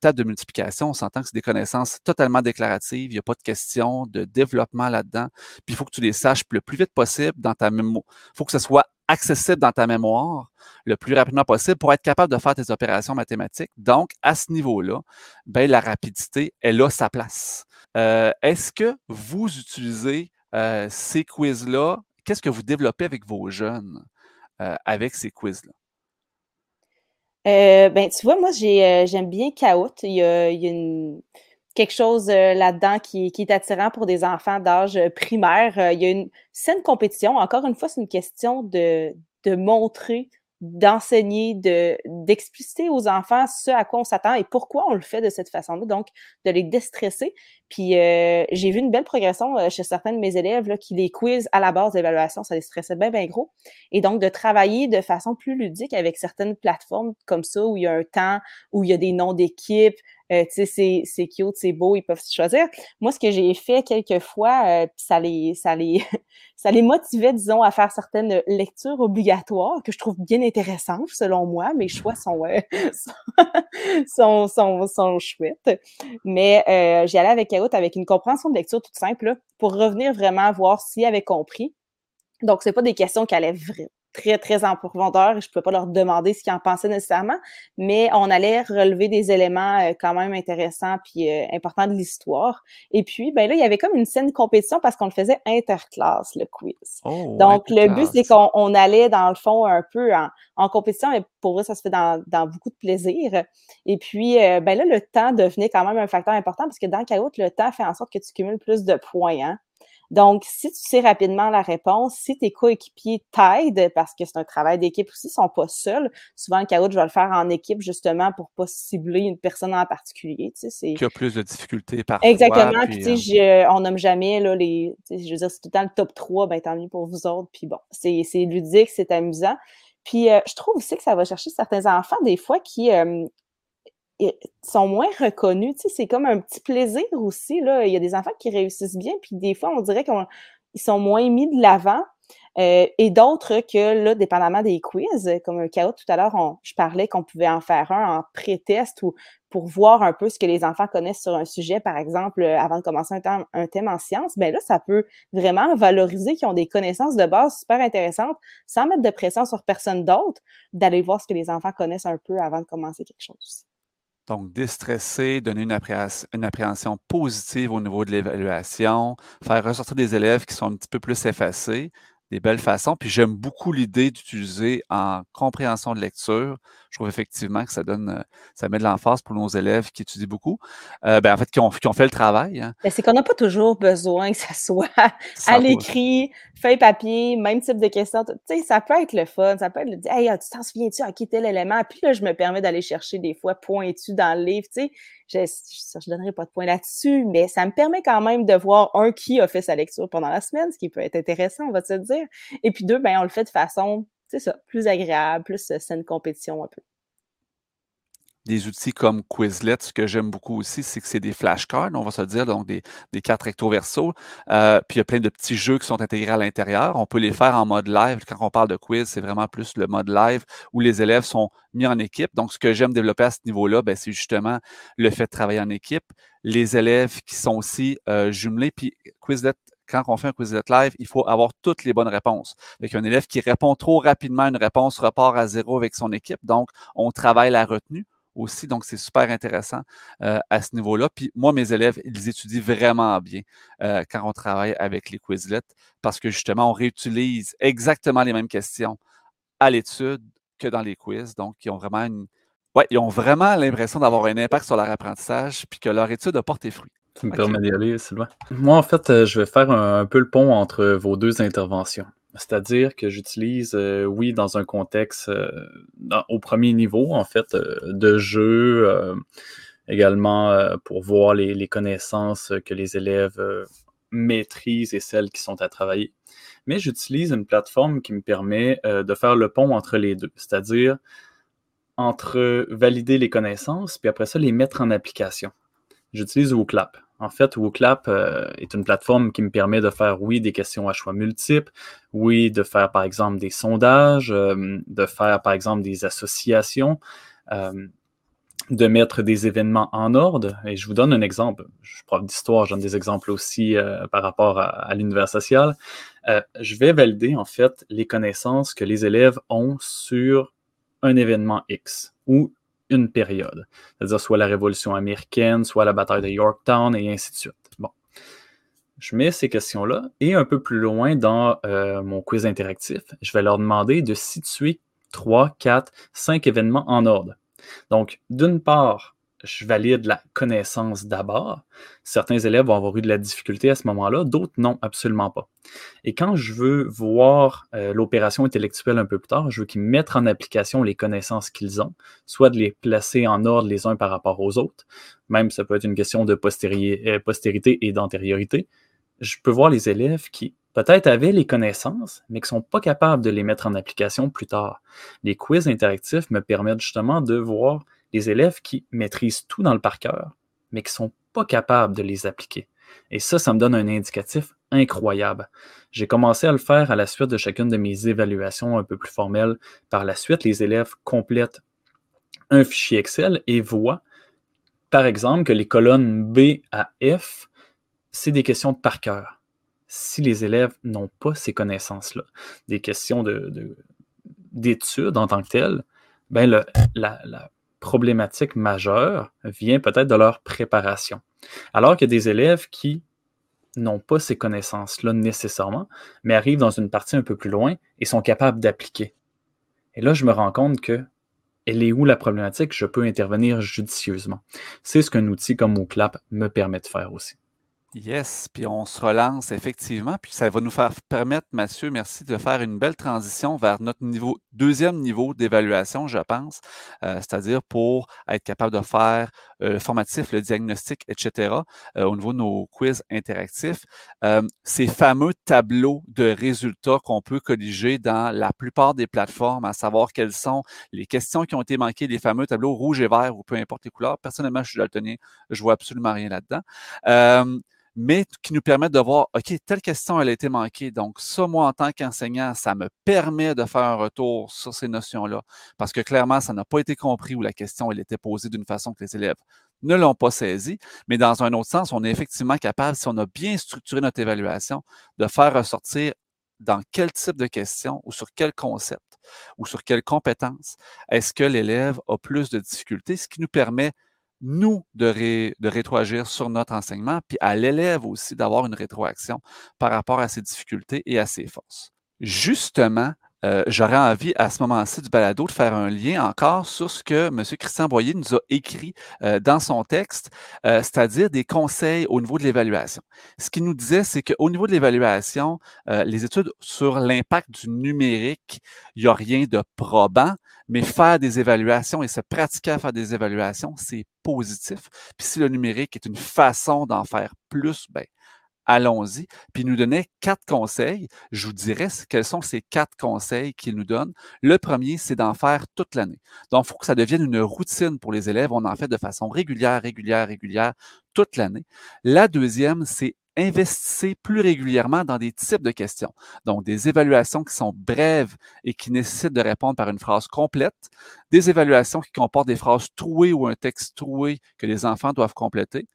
Tables de multiplication, on s'entend que c'est des connaissances totalement déclaratives, il n'y a pas de question de développement là-dedans. Puis il faut que tu les saches le plus vite possible dans ta mémoire. Il faut que ce soit accessible dans ta mémoire le plus rapidement possible pour être capable de faire tes opérations mathématiques. Donc, à ce niveau-là, ben, la rapidité, elle a sa place. Euh, est-ce que vous utilisez euh, ces quiz-là? Qu'est-ce que vous développez avec vos jeunes euh, avec ces quiz-là? ben, tu vois, moi, j'aime bien Kahoot. Il y a, quelque chose là-dedans qui, qui, est attirant pour des enfants d'âge primaire. il y a une saine compétition. Encore une fois, c'est une question de, de montrer d'enseigner, de, d'expliciter aux enfants ce à quoi on s'attend et pourquoi on le fait de cette façon-là, donc de les déstresser. Puis euh, j'ai vu une belle progression euh, chez certains de mes élèves là, qui les quiz à la base d'évaluation, ça les stressait bien, bien gros. Et donc de travailler de façon plus ludique avec certaines plateformes comme ça, où il y a un temps, où il y a des noms d'équipes, euh, tu sais, c'est cute, c'est beau, ils peuvent se choisir. Moi, ce que j'ai fait quelques fois, euh, ça les, ça les, ça les motivait, disons, à faire certaines lectures obligatoires que je trouve bien intéressantes, selon moi. Mes choix sont, euh, sont, sont, sont, chouettes. Mais euh, j'y allais avec Kahoot avec une compréhension de lecture toute simple pour revenir vraiment voir s'ils avaient compris. Donc, c'est pas des questions qui allaient très, très en profondeur et je ne pouvais pas leur demander ce qu'ils en pensaient nécessairement, mais on allait relever des éléments euh, quand même intéressants puis euh, importants de l'histoire. Et puis, ben là, il y avait comme une scène compétition parce qu'on le faisait interclasse, le quiz. Oh, Donc, le but, c'est qu'on allait, dans le fond, un peu en, compétition, mais pour eux, ça se fait dans, beaucoup de plaisir. Et puis, euh, ben là, le temps devenait quand même un facteur important parce que dans Kahoot, le temps fait en sorte que tu cumules plus de points. Hein? Donc, si tu sais rapidement la réponse, si tes coéquipiers t'aident, parce que c'est un travail d'équipe aussi, ils sont pas seuls. Souvent, le caout, je vais le faire en équipe justement pour pas cibler une personne en particulier. Tu sais, Qui a plus de difficultés parfois. Exactement. Puis, tu sais, euh, on nomme jamais là, les. Je veux dire, c'est tout le temps le top 3, ben tant mieux pour vous autres. Puis bon, c'est ludique, c'est amusant. Puis euh, je trouve aussi que ça va chercher certains enfants, des fois, qui, euh, sont moins reconnus. Tu sais, c'est comme un petit plaisir aussi. Là. Il y a des enfants qui réussissent bien, puis des fois, on dirait qu'ils sont moins mis de l'avant. Euh, et d'autres que, là, dépendamment des quiz, comme un chaos tout à l'heure, je parlais qu'on pouvait en faire un en pré-test ou pour voir un peu ce que les enfants connaissent sur un sujet, par exemple, avant de commencer un, un thème en sciences, bien là, ça peut vraiment valoriser qu'ils ont des connaissances de base super intéressantes, sans mettre de pression sur personne d'autre, d'aller voir ce que les enfants connaissent un peu avant de commencer quelque chose. Donc, déstresser, donner une, appréhension positive au niveau de l'évaluation, faire ressortir des élèves qui sont un petit peu plus effacés, des belles façons. Puis j'aime beaucoup l'idée d'utiliser en compréhension de lecture. Je trouve effectivement que ça donne, euh, ça met de l'emphase pour nos élèves qui étudient beaucoup. Euh, ben, en fait, qui ont, qui ont fait le travail. Hein. Ben, c'est qu'on n'a pas toujours besoin que ça soit à l'écrit, feuille papier, même type de questions. Tu sais, ça peut être le fun, ça peut être le dire Hey, tu t'en souviens-tu à qui tel élément? Puis là, je me permets d'aller chercher des fois pointu dans le livre. Tu sais, je ne donnerai pas de point là-dessus, mais ça me permet quand même de voir un qui a fait sa lecture pendant la semaine, ce qui peut être intéressant, on va se dire. Et puis deux, ben, on le fait de façon, c'est ça, plus agréable, plus euh, saine compétition un peu des outils comme Quizlet, ce que j'aime beaucoup aussi, c'est que c'est des flashcards, on va se dire, donc des, des cartes recto-verso. Euh, puis il y a plein de petits jeux qui sont intégrés à l'intérieur. On peut les faire en mode live. Quand on parle de quiz, c'est vraiment plus le mode live où les élèves sont mis en équipe. Donc, ce que j'aime développer à ce niveau-là, ben, c'est justement le fait de travailler en équipe. Les élèves qui sont aussi euh, jumelés. Puis Quizlet, quand on fait un Quizlet live, il faut avoir toutes les bonnes réponses. Avec un élève qui répond trop rapidement une réponse repart à zéro avec son équipe. Donc, on travaille la retenue aussi. Donc, c'est super intéressant euh, à ce niveau-là. Puis moi, mes élèves, ils étudient vraiment bien euh, quand on travaille avec les Quizlets parce que justement, on réutilise exactement les mêmes questions à l'étude que dans les quiz. Donc, ils ont vraiment une... ouais, ils ont vraiment l'impression d'avoir un impact sur leur apprentissage puis que leur étude a porté fruit. Tu me permets d'y aller, Sylvain. Moi, en fait, euh, je vais faire un peu le pont entre vos deux interventions. C'est-à-dire que j'utilise, euh, oui, dans un contexte euh, au premier niveau, en fait, euh, de jeu, également pour voir les, connaissances que les élèves maîtrisent et celles qui sont à travailler. Mais j'utilise une plateforme qui me permet de faire le pont entre les deux, c'est-à-dire entre valider les connaissances, puis après ça, les mettre en application. J'utilise WooClap. En fait, WooClap euh, est une plateforme qui me permet de faire, oui, des questions à choix multiples, oui, de faire, par exemple, des sondages, euh, de faire, par exemple, des associations, euh, de mettre des événements en ordre. Et je vous donne un exemple. Je suis prof d'histoire, je donne des exemples aussi par rapport à, à l'univers social. je vais valider, en fait, les connaissances que les élèves ont sur un événement X ou une période. C'est-à-dire soit la Révolution américaine, soit la bataille de Yorktown et ainsi de suite. Bon. Je mets ces questions-là et un peu plus loin dans euh, mon quiz interactif, je vais leur demander de situer 3, 4, 5 événements en ordre. Donc, d'une part, je valide la connaissance d'abord. Certains élèves vont avoir eu de la difficulté à ce moment-là, d'autres non, absolument pas. Et quand je veux voir euh, l'opération intellectuelle un peu plus tard, je veux qu'ils mettent en application les connaissances qu'ils ont, soit de les placer en ordre les uns par rapport aux autres, même ça peut être une question de euh, postérité et d'antériorité. Je peux voir les élèves qui peut-être avaient les connaissances, mais qui ne sont pas capables de les mettre en application plus tard. Les quiz interactifs me permettent justement de voir les élèves qui maîtrisent tout dans le par cœur, mais qui ne sont pas capables de les appliquer. Et ça, ça me donne un indicatif incroyable. J'ai commencé à le faire à la suite de chacune de mes évaluations un peu plus formelles. Par la suite, les élèves complètent un fichier Excel et voient, par exemple, que les colonnes B à F, c'est des questions de par cœur. Si les élèves n'ont pas ces connaissances-là, des questions d'études de, en tant que telles, ben le, la problématique majeure vient peut-être de leur préparation. Alors qu'il y a des élèves qui n'ont pas ces connaissances-là nécessairement, mais arrivent dans une partie un peu plus loin et sont capables d'appliquer. Et là, je me rends compte que elle est où la problématique? Je peux intervenir judicieusement. C'est ce qu'un outil comme OCLAP me permet de faire aussi. Yes, puis on se relance effectivement, puis ça va nous faire permettre, Mathieu, merci de faire une belle transition vers notre niveau, deuxième niveau d'évaluation, je pense, euh, c'est-à-dire pour être capable de faire euh, le formatif, le diagnostic, etc., euh, au niveau de nos quiz interactifs. ces fameux tableaux de résultats qu'on peut colliger dans la plupart des plateformes, à savoir quelles sont les questions qui ont été manquées, les fameux tableaux rouge et vert ou peu importe les couleurs. Personnellement, je suis daltonien, je vois absolument rien là-dedans mais qui nous permettent de voir, OK, telle question, elle a été manquée. Donc, ça, moi, en tant qu'enseignant, ça me permet de faire un retour sur ces notions-là, parce que clairement, ça n'a pas été compris ou la question, elle était posée d'une façon que les élèves ne l'ont pas saisie. Mais dans un autre sens, on est effectivement capable, si on a bien structuré notre évaluation, de faire ressortir dans quel type de question ou sur quel concept ou sur quelle compétence est-ce que l'élève a plus de difficultés, ce qui nous permet nous, de, rétroagir sur notre enseignement, puis à l'élève aussi d'avoir une rétroaction par rapport à ses difficultés et à ses forces. Justement, euh, j'aurais envie à ce moment-ci du balado de faire un lien encore sur ce que M. Christian Boyer nous a écrit euh, dans son texte, euh, c'est-à-dire des conseils au niveau de l'évaluation. Ce qu'il nous disait, c'est qu'au niveau de l'évaluation, les études sur l'impact du numérique, il n'y a rien de probant, mais faire des évaluations et se pratiquer à faire des évaluations, c'est positif. Puis si le numérique est une façon d'en faire plus, ben, allons-y. Puis il nous donnait quatre conseils. Je vous dirais quels sont ces quatre conseils qu'il nous donne. Le premier, c'est d'en faire toute l'année. Donc, il faut que ça devienne une routine pour les élèves. On en fait de façon régulière, régulière, régulière toute l'année. La deuxième, c'est investissez plus régulièrement dans des types de questions. Donc, des évaluations qui sont brèves et qui nécessitent de répondre par une phrase complète, des évaluations qui comportent des phrases trouées ou un texte troué que les enfants doivent compléter,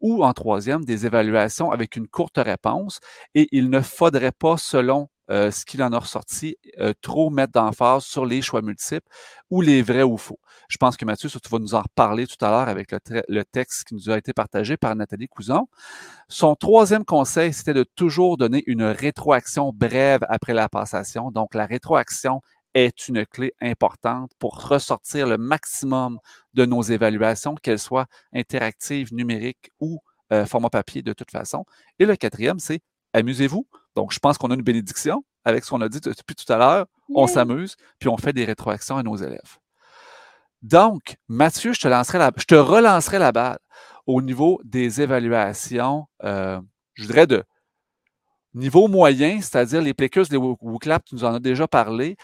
ou en troisième, des évaluations avec une courte réponse. Et il ne faudrait pas, selon euh, ce qu'il en a ressorti, euh, trop mettre d'emphase sur les choix multiples ou les vrais ou faux. Je pense que Mathieu, tu vas nous en reparler tout à l'heure avec le, texte qui nous a été partagé par Nathalie Cousin. Son troisième conseil, c'était de toujours donner une rétroaction brève après la passation. Donc, la rétroaction est une clé importante pour ressortir le maximum de nos évaluations, qu'elles soient interactives, numériques ou euh, format papier de toute façon. Et le quatrième, c'est amusez-vous. Donc, je pense qu'on a une bénédiction avec ce qu'on a dit depuis tout à l'heure. On s'amuse, puis on fait des rétroactions à nos élèves. Donc, Mathieu, je te, lancerai la, je te relancerai la balle au niveau des évaluations, euh, je dirais de niveau moyen, c'est-à-dire les Plécus, les WooClap, tu nous en as déjà parlé.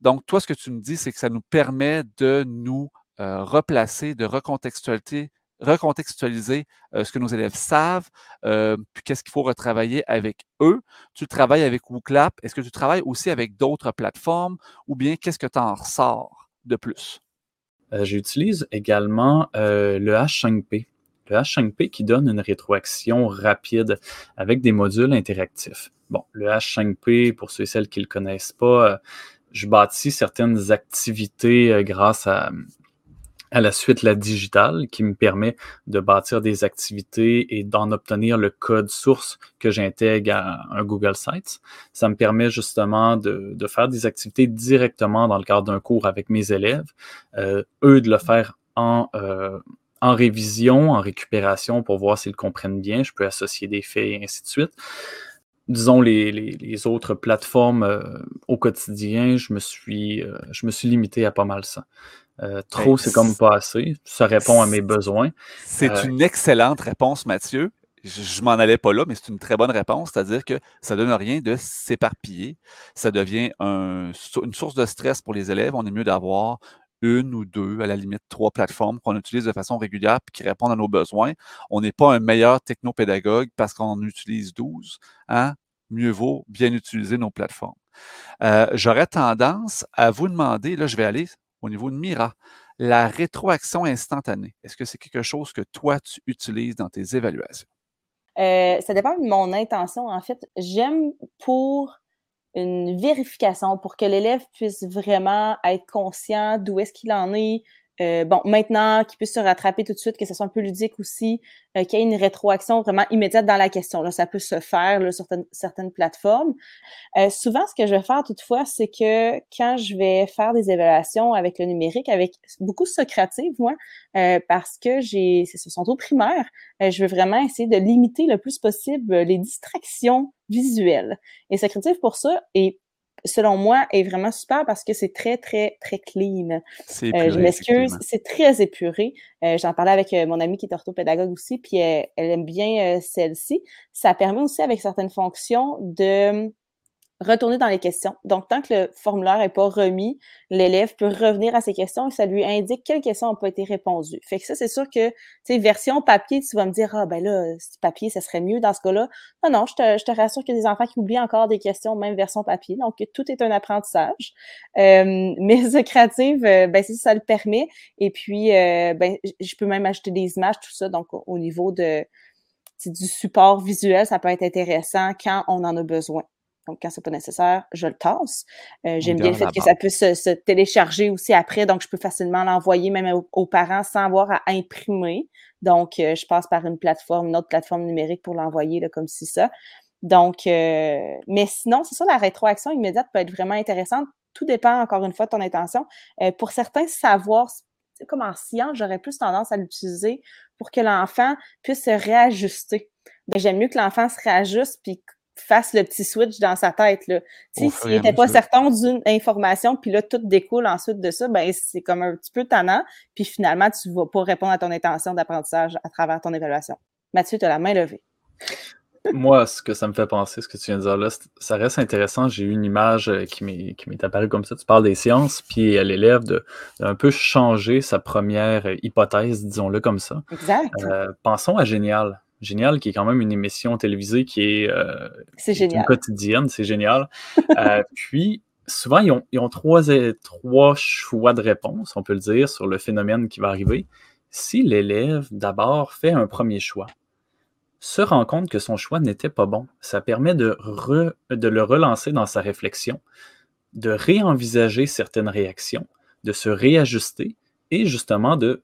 Donc, toi, ce que tu me dis, c'est que ça nous permet de nous euh, replacer, de recontextualiser, recontextualiser euh, ce que nos élèves savent, euh, puis qu'est-ce qu'il faut retravailler avec eux. Tu travailles avec WooClap. Est-ce que tu travailles aussi avec d'autres plateformes ou bien qu'est-ce que tu en ressors de plus? J'utilise également le H5P. Le H5P qui donne une rétroaction rapide avec des modules interactifs. Bon, le H5P, pour ceux et celles qui ne le connaissent pas, je bâtis certaines activités euh, grâce à, à la suite la digitale qui me permet de bâtir des activités et d'en obtenir le code source que j'intègre à un Google Sites. Ça me permet justement de, de faire des activités directement dans le cadre d'un cours avec mes élèves, euh, eux de le faire en, euh, en révision, en récupération pour voir s'ils comprennent bien. Je peux associer des faits et ainsi de suite disons, les, les, autres plateformes euh, au quotidien, je me suis, euh, je me suis limité à pas mal ça. Euh, trop, ben, c'est comme pas assez. Ça répond à mes besoins. C'est une excellente réponse, Mathieu. Je, m'en allais pas là, mais c'est une très bonne réponse. C'est-à-dire que ça donne rien de s'éparpiller. Ça devient un, une source de stress pour les élèves. On est mieux d'avoir une ou deux, à la limite trois plateformes qu'on utilise de façon régulière et qui répondent à nos besoins. On n'est pas un meilleur technopédagogue parce qu'on utilise 12. Hein? Mieux vaut bien utiliser nos plateformes. Euh, j'aurais tendance à vous demander, là je vais aller au niveau de Mira, la rétroaction instantanée. Est-ce que c'est quelque chose que toi tu utilises dans tes évaluations? Euh, ça dépend de mon intention. En fait, j'aime pour une vérification pour que l'élève puisse vraiment être conscient d'où est-ce qu'il en est, euh, bon, maintenant, qu'il puisse se rattraper tout de suite, que ce soit un peu ludique aussi, euh, qu'il y ait une rétroaction vraiment immédiate dans la question. Là, ça peut se faire là, sur certaines, plateformes. Euh, souvent, ce que je vais faire toutefois, c'est que quand je vais faire des évaluations avec le numérique, avec beaucoup Socrative, moi, parce que j'ai, ce sont au primaire, je veux vraiment essayer de limiter le plus possible les distractions visuelles. Et Socrative, pour ça, est selon moi, est vraiment super parce que c'est très, très, très clean. Euh, je m'excuse, c'est très épuré. Euh, j'en parlais avec euh, mon amie qui est orthopédagogue aussi, puis elle aime bien celle-ci. Ça permet aussi, avec certaines fonctions, de retourner dans les questions. Donc, tant que le formulaire n'est pas remis, l'élève peut revenir à ses questions et ça lui indique quelles questions n'ont pas été répondues. Fait que ça, c'est sûr que, tu sais, version papier, tu vas me dire, ah, ben là, papier, ça serait mieux dans ce cas-là. Non, non, je te, je te rassure qu'il y a des enfants qui oublient encore des questions, même version papier. Donc, tout est un apprentissage. Euh, mais The Creative, euh, ben, ça, ça le permet. Et puis, euh, ben, je peux même ajouter des images, tout ça. Donc, au niveau de, du support visuel, ça peut être intéressant quand on en a besoin. Donc, quand c'est pas nécessaire, je le tasse. Euh, j'aime bien le fait que ça puisse se, télécharger aussi après, donc je peux facilement l'envoyer même aux, parents sans avoir à imprimer. Donc, euh, je passe par une plateforme, une autre plateforme numérique pour l'envoyer, comme si ça. Donc, euh, mais sinon, c'est ça, la rétroaction immédiate peut être vraiment intéressante. Tout dépend, encore une fois, de ton intention. pour certains savoirs, comme en science, j'aurais plus tendance à l'utiliser pour que l'enfant puisse se réajuster. Ben, j'aime mieux que l'enfant se réajuste puis fasse le petit switch dans sa tête. Là. S'il n'était pas certain d'une information, puis là, tout découle ensuite de ça, ben c'est comme un petit peu tannant, puis finalement, tu ne vas pas répondre à ton intention d'apprentissage à travers ton évaluation. Mathieu, tu as la main levée. Moi, ce que ça me fait penser, ce que tu viens de dire là, ça reste intéressant. J'ai eu une image euh, qui m'est apparue comme ça. Tu parles des sciences, puis l'élève de, un peu changer sa première euh, hypothèse, disons-le comme ça. Exact. Euh, pensons à Génial. Génial, qui est quand même une émission télévisée qui est, euh, quotidienne, c'est génial. Euh, puis, souvent, ils ont, trois, trois choix de réponse, on peut le dire, sur le phénomène qui va arriver. Si l'élève, d'abord, fait un premier choix, se rend compte que son choix n'était pas bon, ça permet de, de le relancer dans sa réflexion, de réenvisager certaines réactions, de se réajuster et justement de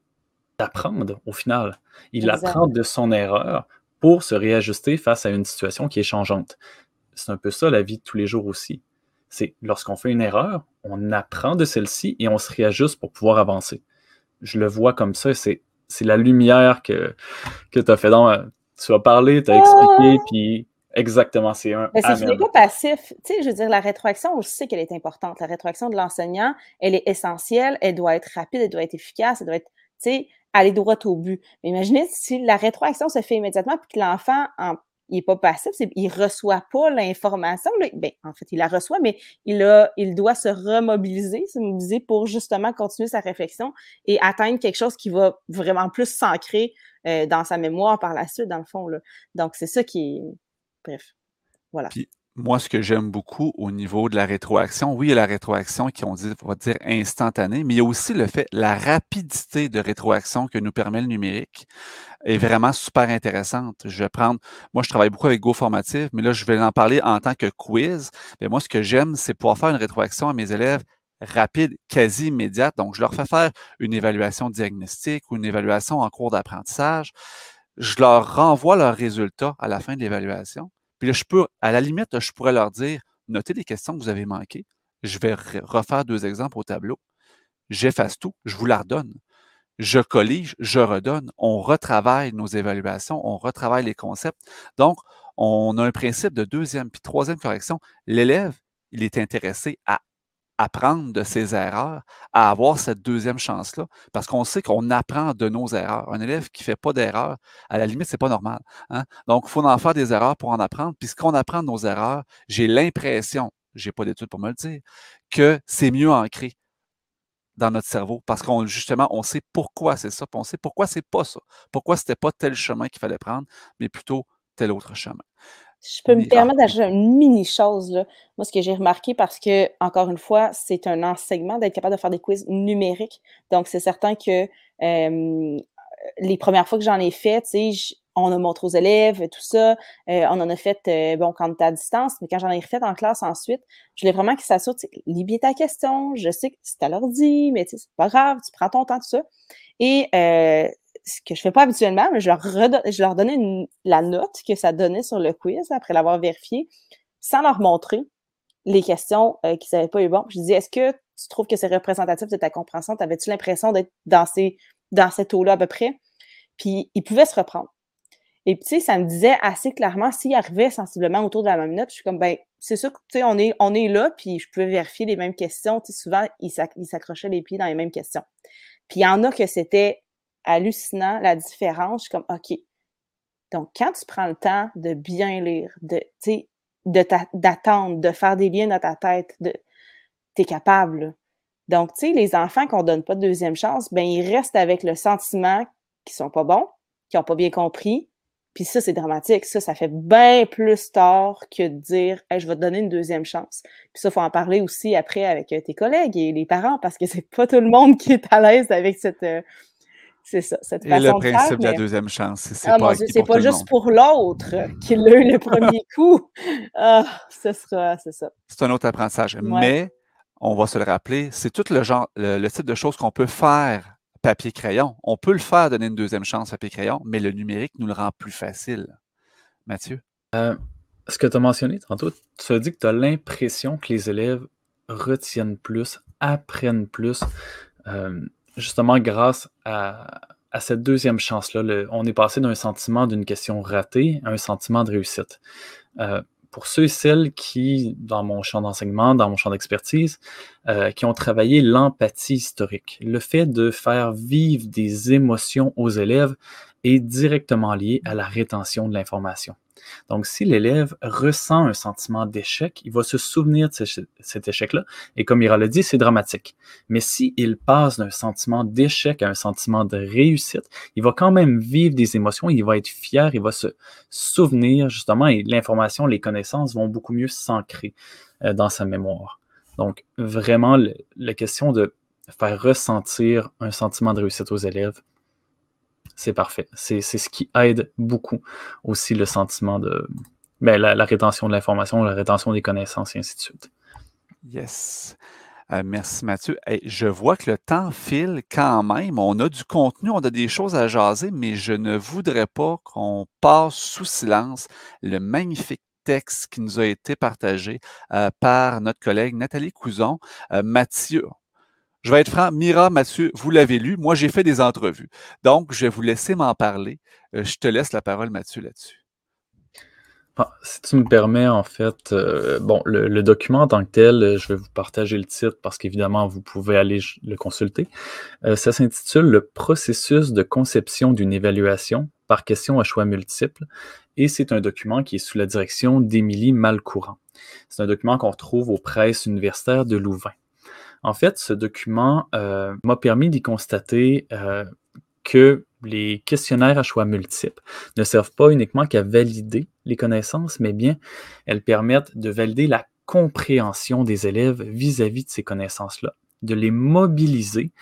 d'apprendre au final. Il apprend de son erreur pour se réajuster face à une situation qui est changeante. C'est un peu ça la vie de tous les jours aussi. C'est lorsqu'on fait une erreur, on apprend de celle-ci et on se réajuste pour pouvoir avancer. Je le vois comme ça, c'est, c'est la lumière que, que tu as fait. dans tu as parlé, tu as expliqué, ah! puis exactement, c'est un. Mais c'est pas passif. Tu sais, je veux dire, la rétroaction, je sais qu'elle est importante. La rétroaction de l'enseignant, elle est essentielle, elle doit être rapide, elle doit être efficace, elle doit être, tu sais, aller droit au but. Imaginez si la rétroaction se fait immédiatement puis que l'enfant il n'est pas passif, il ne reçoit pas l'information. Ben, en fait, il la reçoit, mais il, a, il doit se remobiliser, se mobiliser pour justement continuer sa réflexion et atteindre quelque chose qui va vraiment plus s'ancrer euh, dans sa mémoire par la suite, dans le fond. Là. Donc, c'est ça qui. Bref. Voilà moi, ce que j'aime beaucoup au niveau de la rétroaction, oui, il y a la rétroaction qui, on, dit, va dire instantanée, mais il y a aussi le fait, la rapidité de rétroaction que nous permet le numérique est vraiment super intéressante. Je vais prendre, moi, je travaille beaucoup avec GoFormative, mais là, je vais en parler en tant que quiz. Mais moi, ce que j'aime, c'est pouvoir faire une rétroaction à mes élèves rapide, quasi immédiate. Donc, je leur fais faire une évaluation diagnostique ou une évaluation en cours d'apprentissage. Je leur renvoie leurs résultats à la fin de l'évaluation. Puis là, je peux, à la limite, je pourrais leur dire, notez les questions que vous avez manquées. Je vais refaire deux exemples au tableau. J'efface tout, je vous la redonne. Je collige, je redonne. On retravaille nos évaluations, on retravaille les concepts. Donc, on a un principe de deuxième puis troisième correction. L'élève, il est intéressé à apprendre de ses erreurs, à avoir cette deuxième chance-là, parce qu'on sait qu'on apprend de nos erreurs. Un élève qui ne fait pas d'erreurs, à la limite, ce n'est pas normal. Hein. Donc, il faut en faire des erreurs pour en apprendre. Puis, ce qu'on apprend de nos erreurs, j'ai l'impression, je n'ai pas d'études pour me le dire, que c'est mieux ancré dans notre cerveau parce qu'on justement on sait pourquoi c'est ça, puis on sait pourquoi c'est pas ça, pourquoi c'était pas tel chemin qu'il fallait prendre, mais plutôt tel autre chemin. Je peux me permettre d'ajouter une mini chose. Là. Moi, ce que j'ai remarqué, parce que, encore une fois, c'est un enseignement d'être capable de faire des quiz numériques. Donc, c'est certain que les premières fois que j'en ai fait, on a montré aux élèves, tout ça. Euh, on en a fait, euh, bon, quand était à distance, mais quand j'en ai refait en classe ensuite, je voulais vraiment qu'ils s'assurent, lis bien ta question, je sais que c'est à l'ordi, mais c'est pas grave, tu prends ton temps, tout ça. Et euh, ce que je fais pas habituellement, mais je leur, je leur donnais la note que ça donnait sur le quiz après l'avoir vérifié, sans leur montrer les questions qu'ils n'avaient pas eu bon. Je dis, est-ce que tu trouves que c'est représentatif de ta compréhension? T'avais-tu l'impression d'être dans, ces, dans cette eau-là à peu près? Puis ils pouvaient se reprendre. Et puis, tu sais, ça me disait assez clairement s'il arrivait sensiblement autour de la même note. Je suis comme, ben, c'est sûr que, tu sais, on est, on est là, puis je pouvais vérifier les mêmes questions. Tu sais, souvent, ils s'accrochaient les pieds dans les mêmes questions. Puis il y en a que c'était hallucinant, la différence. Je suis comme, OK. Donc, quand tu prends le temps de bien lire, de, sais, d'attendre, de faire des liens dans ta tête, de, t'es capable. Donc, tu sais, les enfants qu'on donne pas de deuxième chance, ben, ils restent avec le sentiment qu'ils sont pas bons, qu'ils ont pas bien compris, puis ça, c'est dramatique. Ça, ça fait bien plus tort que de dire je vais te donner une deuxième chance. Puis ça, faut en parler aussi après avec euh, tes collègues et les parents parce que c'est pas tout le monde qui est à l'aise avec cette. Euh, c'est ça, cette façon le principe de, la deuxième chance. C'est ah, pas, c'est pas juste pour l'autre qui l'a eu le premier coup. Ah, ce sera, c'est ça. C'est un autre apprentissage. Mais, on va se le rappeler, c'est tout le genre, le type de choses qu'on peut faire papier-crayon. On peut le faire, donner une deuxième chance papier-crayon, mais le numérique nous le rend plus facile. Mathieu? Euh, ce que tu as mentionné tantôt, tu as dit que tu as l'impression que les élèves retiennent plus, apprennent plus, euh, justement grâce à, cette deuxième chance-là. On est passé d'un sentiment d'une question ratée à un sentiment de réussite. Euh, pour ceux et celles qui, dans mon champ d'enseignement, dans mon champ d'expertise, euh, qui ont travaillé l'empathie historique, le fait de faire vivre des émotions aux élèves est directement lié à la rétention de l'information. Donc, si l'élève ressent un sentiment d'échec, il va se souvenir de cet échec-là. Et comme Ira l'a dit, c'est dramatique. Mais s'il passe d'un sentiment d'échec à un sentiment de réussite, il va quand même vivre des émotions, il va être fier, il va se souvenir justement, et l'information, les connaissances vont beaucoup mieux s'ancrer euh, dans sa mémoire. Donc, vraiment, la question de faire ressentir un sentiment de réussite aux élèves, c'est parfait. C'est ce qui aide beaucoup aussi le sentiment de ben, la, rétention de l'information, la rétention des connaissances et ainsi de suite. Yes. Euh, merci Mathieu. je vois que le temps file quand même. On a du contenu, on a des choses à jaser, mais je ne voudrais pas qu'on passe sous silence le magnifique texte qui nous a été partagé euh, par notre collègue Nathalie Couson. Euh, Mathieu, je vais être franc, Mira, Mathieu, vous l'avez lu. Moi, j'ai fait des entrevues. Donc, je vais vous laisser m'en parler. Euh, je te laisse la parole, Mathieu, là-dessus. Si tu me permets, en fait, euh, bon, le, document en tant que tel, euh, je vais vous partager le titre parce qu'évidemment, vous pouvez aller le consulter. ça s'intitule Le processus de conception d'une évaluation par question à choix multiples et c'est un document qui est sous la direction d'Émilie Malcourant. C'est un document qu'on retrouve aux presses universitaires de Louvain. En fait, ce document euh, m'a permis d'y constater euh, que les questionnaires à choix multiples ne servent pas uniquement qu'à valider les connaissances, mais bien elles permettent de valider la compréhension des élèves vis-à-vis de ces connaissances-là, de les mobiliser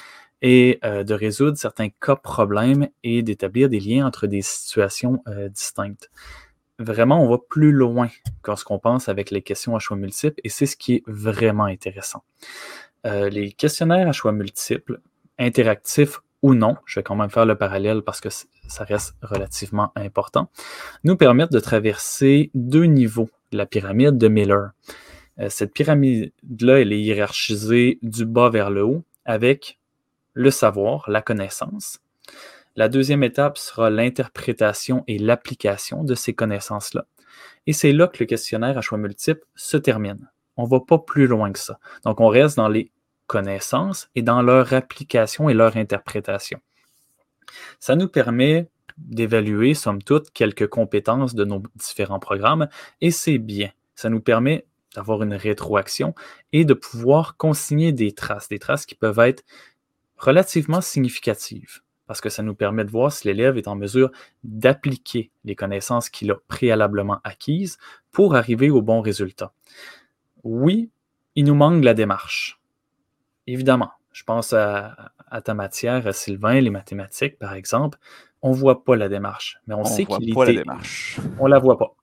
et euh, de résoudre certains cas problèmes et d'établir des liens entre des situations distinctes. Vraiment, on va plus loin que ce qu'on pense avec les questions à choix multiples et c'est ce qui est vraiment intéressant. Euh, les questionnaires à choix multiples, interactifs ou non, je vais quand même faire le parallèle parce que ça reste relativement important, nous permettent de traverser deux niveaux de la pyramide de Miller. Euh, cette pyramide-là, elle est hiérarchisée du bas vers le haut avec le savoir, la connaissance. La deuxième étape sera l'interprétation et l'application de ces connaissances-là. Et c'est là que le questionnaire à choix multiples se termine. On ne va pas plus loin que ça. Donc, on reste dans les connaissances et dans leur application et leur interprétation. Ça nous permet d'évaluer, somme toute, quelques compétences de nos différents programmes et c'est bien. Ça nous permet d'avoir une rétroaction et de pouvoir consigner des traces, des traces qui peuvent être relativement significatives parce que ça nous permet de voir si l'élève est en mesure d'appliquer les connaissances qu'il a préalablement acquises pour arriver au bon résultat. Oui, il nous manque la démarche. Évidemment, je pense à, ta matière, à Sylvain, les mathématiques, par exemple. on ne voit pas la démarche, mais on, sait qu'il pas la démarche. On la voit pas.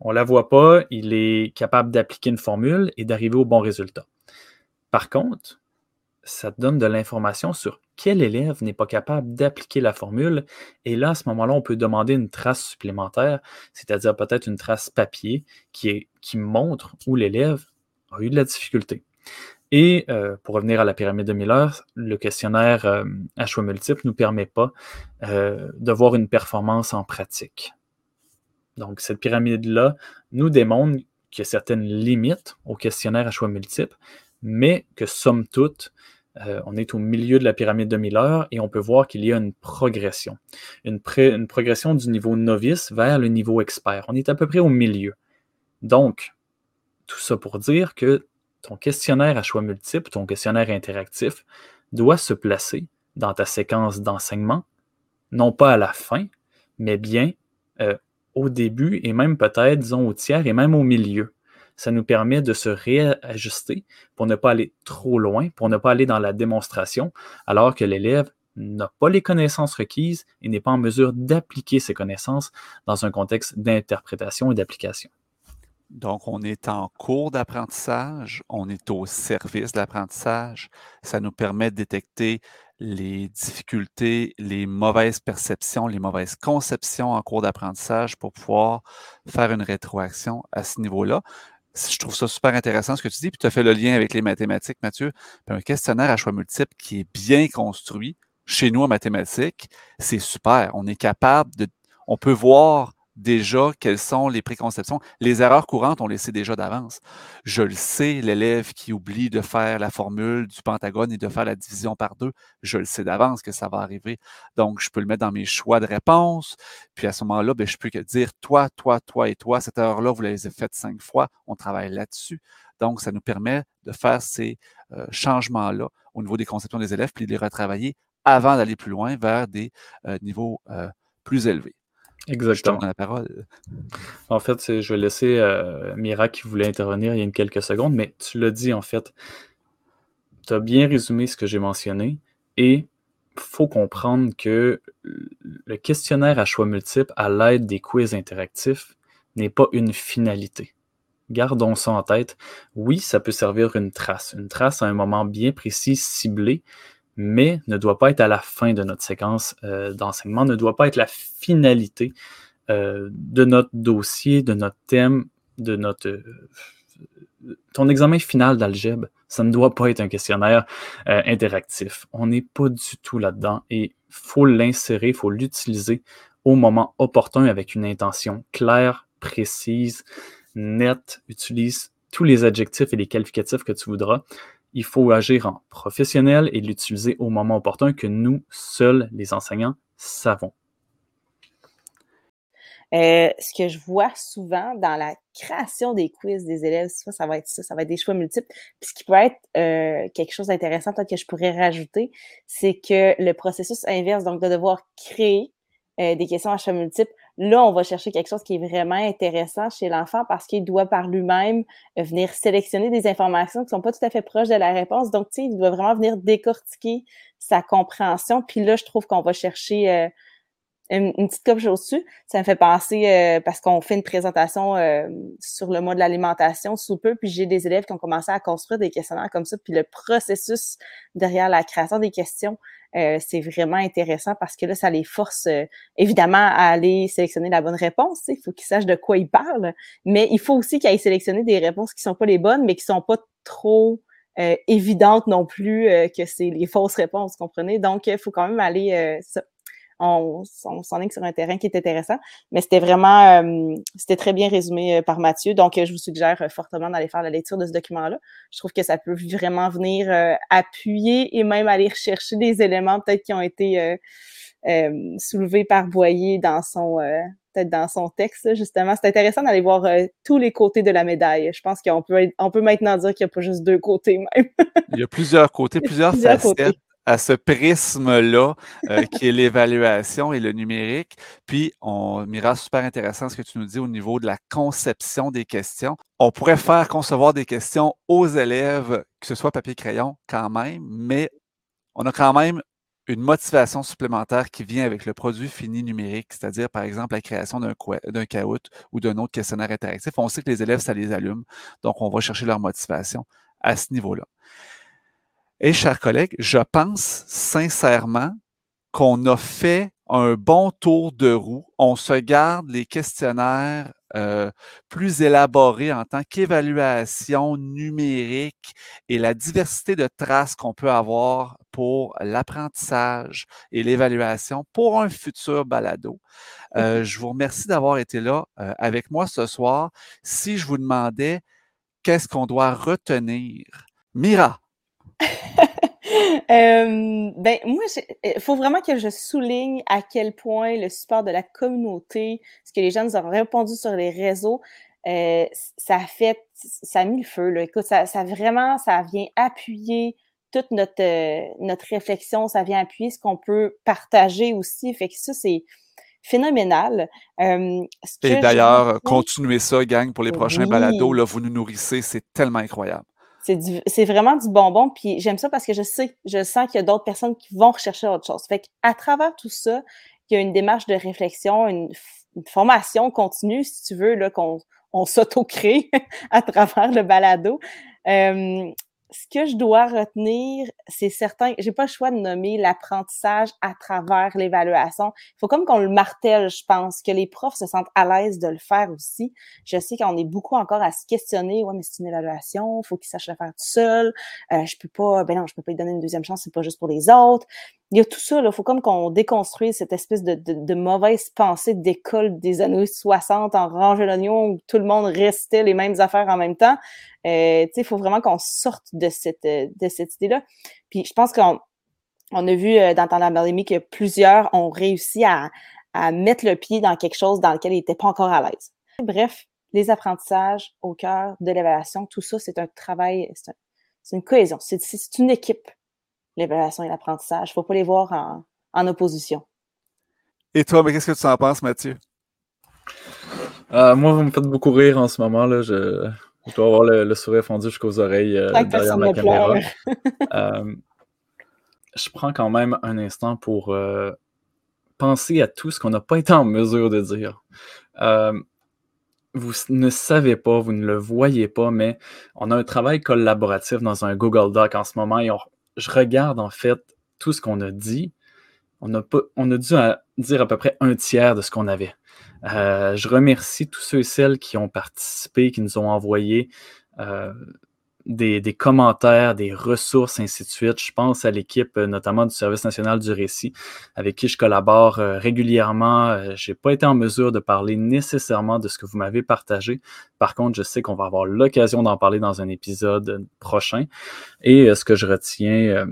On la voit pas, il est capable d'appliquer une formule et d'arriver au bon résultat. Par contre, ça te donne de l'information sur quel élève n'est pas capable d'appliquer la formule. Et là, à ce moment-là, on peut demander une trace supplémentaire, c'est-à-dire peut-être une trace papier qui, est, qui montre où l'élève a eu de la difficulté. Et euh, pour revenir à la pyramide de Miller, le questionnaire euh, à choix multiple ne nous permet pas euh, de voir une performance en pratique. Donc, cette pyramide-là nous démontre qu'il y a certaines limites au questionnaire à choix multiple, mais que somme toute, on est au milieu de la pyramide de Miller et on peut voir qu'il y a une progression. Une, une, progression du niveau novice vers le niveau expert. On est à peu près au milieu. Donc, tout ça pour dire que ton questionnaire à choix multiples, ton questionnaire interactif, doit se placer dans ta séquence d'enseignement, non pas à la fin, mais bien euh, au début et même peut-être, disons, au tiers et même au milieu. Ça nous permet de se réajuster pour ne pas aller trop loin, pour ne pas aller dans la démonstration, alors que l'élève n'a pas les connaissances requises et n'est pas en mesure d'appliquer ces connaissances dans un contexte d'interprétation et d'application. Donc, on est en cours d'apprentissage, on est au service de l'apprentissage. Ça nous permet de détecter les difficultés, les mauvaises perceptions, les mauvaises conceptions en cours d'apprentissage pour pouvoir faire une rétroaction à ce niveau-là. Je trouve ça super intéressant ce que tu dis, puis tu as fait le lien avec les mathématiques, Mathieu. un questionnaire à choix multiples qui est bien construit chez nous en mathématiques, c'est super. On est capable de, on peut voir déjà quelles sont les préconceptions. Les erreurs courantes, on les sait déjà d'avance. Je le sais, l'élève qui oublie de faire la formule du pentagone et de faire la division par deux, je le sais d'avance que ça va arriver. Donc, je peux le mettre dans mes choix de réponse. Puis à ce moment-là, ben, je peux dire toi, toi, toi et toi. Cette erreur-là, vous l'avez faite cinq fois. On travaille là-dessus. Donc, ça nous permet de faire ces euh, changements-là au niveau des conceptions des élèves, puis de les retravailler avant d'aller plus loin vers des euh, niveaux euh, plus élevés. Exactement. la parole. En fait, je vais laisser euh, Mira qui voulait intervenir il y a quelques secondes, mais tu l'as dit en fait. Tu as bien résumé ce que j'ai mentionné et il faut comprendre que le questionnaire à choix multiples à l'aide des quiz interactifs n'est pas une finalité. Gardons ça en tête. Oui, ça peut servir une trace, une trace à un moment bien précis, ciblé, mais ne doit pas être à la fin de notre séquence euh, d'enseignement, ne doit pas être la finalité euh, de notre dossier, de notre thème, de notre... Euh, ton examen final d'algèbre, ça ne doit pas être un questionnaire interactif. On n'est pas du tout là-dedans et il faut l'insérer, il faut l'utiliser au moment opportun avec une intention claire, précise, nette. Utilise tous les adjectifs et les qualificatifs que tu voudras il faut agir en professionnel et l'utiliser au moment opportun que nous, seuls les enseignants, savons. Euh, ce que je vois souvent dans la création des quiz des élèves, ça, ça va être ça, ça va être des choix multiples. Puis ce qui peut être euh, quelque chose d'intéressant, peut-être que je pourrais rajouter, c'est que le processus inverse, donc de devoir créer euh, des questions à choix multiples, Là, on va chercher quelque chose qui est vraiment intéressant chez l'enfant parce qu'il doit par lui-même venir sélectionner des informations qui sont pas tout à fait proches de la réponse. Donc, tu sais, il doit vraiment venir décortiquer sa compréhension. Puis là, je trouve qu'on va chercher euh, une, petite coupe au-dessus. Ça me fait penser, euh, parce qu'on fait une présentation sur le mois de l'alimentation sous peu, puis j'ai des élèves qui ont commencé à construire des questionnaires comme ça. Puis le processus derrière la création des questions, euh, c'est vraiment intéressant parce que là, ça les force euh, évidemment à aller sélectionner la bonne réponse. Il faut qu'ils sachent de quoi ils parlent, mais il faut aussi qu'ils aillent sélectionner des réponses qui sont pas les bonnes, mais qui sont pas trop euh, évidentes non plus que c'est les fausses réponses, comprenez? Donc, il faut quand même aller on, on s'enligne sur un terrain qui est intéressant. Mais c'était vraiment, euh, c'était très bien résumé euh, par Mathieu. Donc, euh, je vous suggère fortement d'aller faire la lecture de ce document-là. Je trouve que ça peut vraiment venir appuyer et même aller rechercher des éléments peut-être qui ont été soulevés par Boyer dans son peut-être dans son texte, justement. C'est intéressant d'aller voir tous les côtés de la médaille. Je pense qu'on peut, on peut maintenant dire qu'il n'y a pas juste deux côtés même. Il y a plusieurs côtés, plusieurs, facettes à ce prisme-là euh, qui est l'évaluation et le numérique. Puis, on Mira, super intéressant ce que tu nous dis au niveau de la conception des questions. On pourrait faire concevoir des questions aux élèves, que ce soit papier-crayon quand même, mais on a quand même une motivation supplémentaire qui vient avec le produit fini numérique, c'est-à-dire par exemple la création d'un caout ou d'un autre questionnaire interactif. On sait que les élèves, ça les allume, donc on va chercher leur motivation à ce niveau-là. Et chers collègues, je pense sincèrement qu'on a fait un bon tour de roue. On se garde les questionnaires euh, plus élaborés en tant qu'évaluation numérique et la diversité de traces qu'on peut avoir pour l'apprentissage et l'évaluation pour un futur balado. Euh, je vous remercie d'avoir été là euh, avec moi ce soir. Si je vous demandais qu'est-ce qu'on doit retenir, Mira, euh, ben, moi, il faut vraiment que je souligne à quel point le support de la communauté, ce que les gens nous ont répondu sur les réseaux, euh, ça a fait, ça a mis le feu. Là. Écoute, ça, ça vraiment, ça vient appuyer toute notre, euh, notre réflexion, ça vient appuyer ce qu'on peut partager aussi. Fait que ça, c'est phénoménal. Euh, Et d'ailleurs, continuez ça, gang, pour les prochains balados. Là, vous nous nourrissez, c'est tellement incroyable c'est vraiment du bonbon. Puis j'aime ça parce que je sais, je sens qu'il y a d'autres personnes qui vont rechercher autre chose. Fait qu'à travers tout ça, il y a une démarche de réflexion, une, formation continue, si tu veux, qu'on on, s'auto-crée à travers le balado. Euh, ce que je dois retenir, c'est certain, j'ai pas le choix de nommer l'apprentissage à travers l'évaluation. Il faut comme qu'on le martèle, je pense, que les profs se sentent à l'aise de le faire aussi. Je sais qu'on est beaucoup encore à se questionner, ouais, mais c'est une évaluation, faut qu'il sache le faire tout seul. Euh, je peux pas, ben non, je peux pas lui donner une deuxième chance, c'est pas juste pour les autres il y a tout ça, il faut comme qu'on déconstruise cette espèce de, de, mauvaise pensée d'école des années 60 en range l'oignon où tout le monde restait les mêmes affaires en même temps. Euh, il faut vraiment qu'on sorte de cette, de cette idée-là. Puis je pense qu'on on a vu euh, dans la pandémie que plusieurs ont réussi à, à mettre le pied dans quelque chose dans lequel ils n'étaient pas encore à l'aise. Bref, les apprentissages au cœur de l'évaluation, tout ça, c'est un travail, c'est une cohésion, c'est une équipe l'évaluation et l'apprentissage. Il ne faut pas les voir en, opposition. Et toi, mais qu'est-ce que tu en penses, Mathieu? Euh, moi, vous me faites beaucoup rire en ce moment. Là. Je, dois avoir le, sourire fondu jusqu'aux oreilles euh, derrière ma caméra. Euh, je prends quand même un instant pour penser à tout ce qu'on n'a pas été en mesure de dire. vous ne savez pas, vous ne le voyez pas, mais on a un travail collaboratif dans un Google Doc en ce moment et on, je regarde en fait tout ce qu'on a dit. On a, pas, on a dû dire à peu près un tiers de ce qu'on avait. Euh, je remercie tous ceux et celles qui ont participé, qui nous ont envoyé euh, des, commentaires, des ressources, ainsi de suite. Je pense à l'équipe euh, notamment du Service national du récit, avec qui je collabore régulièrement. je n'ai pas été en mesure de parler nécessairement de ce que vous m'avez partagé. Par contre, je sais qu'on va avoir l'occasion d'en parler dans un épisode prochain. Et ce que je retiens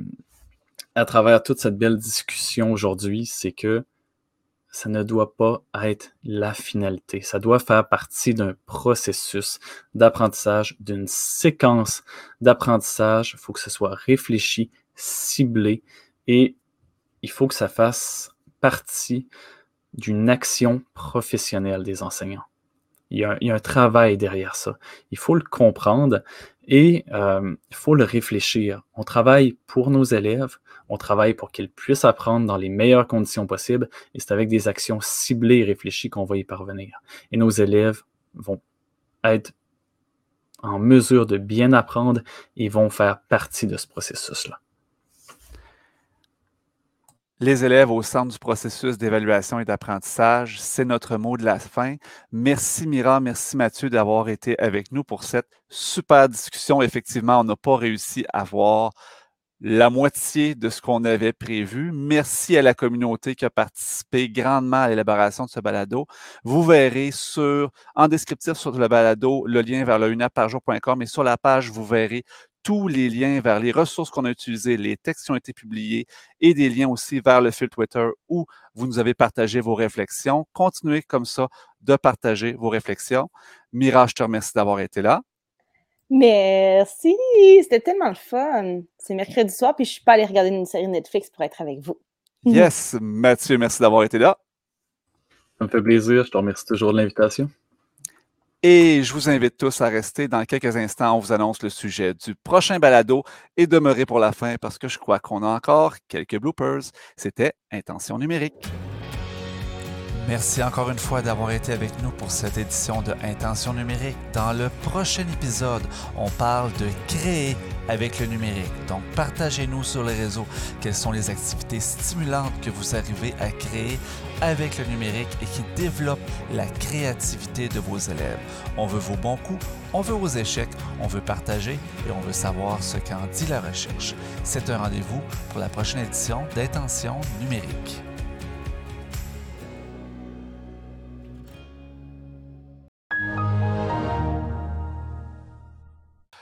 à travers toute cette belle discussion aujourd'hui, c'est que ça ne doit pas être la finalité. Ça doit faire partie d'un processus d'apprentissage, d'une séquence d'apprentissage. Il faut que ce soit réfléchi, ciblé et il faut que ça fasse partie d'une action professionnelle des enseignants. Il y, a, un travail derrière ça. Il faut le comprendre et euh, il faut le réfléchir. On travaille pour nos élèves, on travaille pour qu'ils puissent apprendre dans les meilleures conditions possibles et c'est avec des actions ciblées et réfléchies qu'on va y parvenir. Et nos élèves vont être en mesure de bien apprendre et vont faire partie de ce processus-là. Les élèves au centre du processus d'évaluation et d'apprentissage, c'est notre mot de la fin. Merci Mira, merci Mathieu d'avoir été avec nous pour cette super discussion. Effectivement, on n'a pas réussi à voir la moitié de ce qu'on avait prévu. Merci à la communauté qui a participé grandement à l'élaboration de ce balado. Vous verrez sur, en descriptif sur le balado, le lien vers le unapparjour.com et sur la page, vous verrez tous les liens vers les ressources qu'on a utilisées, les textes qui ont été publiés et des liens aussi vers le fil Twitter où vous nous avez partagé vos réflexions. Continuez comme ça de partager vos réflexions. Mira, je te remercie d'avoir été là. Merci, c'était tellement le fun. C'est mercredi soir, puis je suis pas allée regarder une série Netflix pour être avec vous. Yes, Mathieu, merci d'avoir été là. Ça me fait plaisir, je te remercie toujours de l'invitation. Et je vous invite tous à rester. Dans quelques instants, on vous annonce le sujet du prochain balado et demeurer pour la fin parce que je crois qu'on a encore quelques bloopers. C'était Intention numérique. Merci encore une fois d'avoir été avec nous pour cette édition de Intention numérique. Dans le prochain épisode, on parle de créer avec le numérique. Donc, partagez-nous sur les réseaux quelles sont les activités stimulantes que vous arrivez à créer avec le numérique et qui développent la créativité de vos élèves. On veut vos bons coups, on veut vos échecs, on veut partager et on veut savoir ce qu'en dit la recherche. C'est un rendez-vous pour la prochaine édition d'Intention numérique.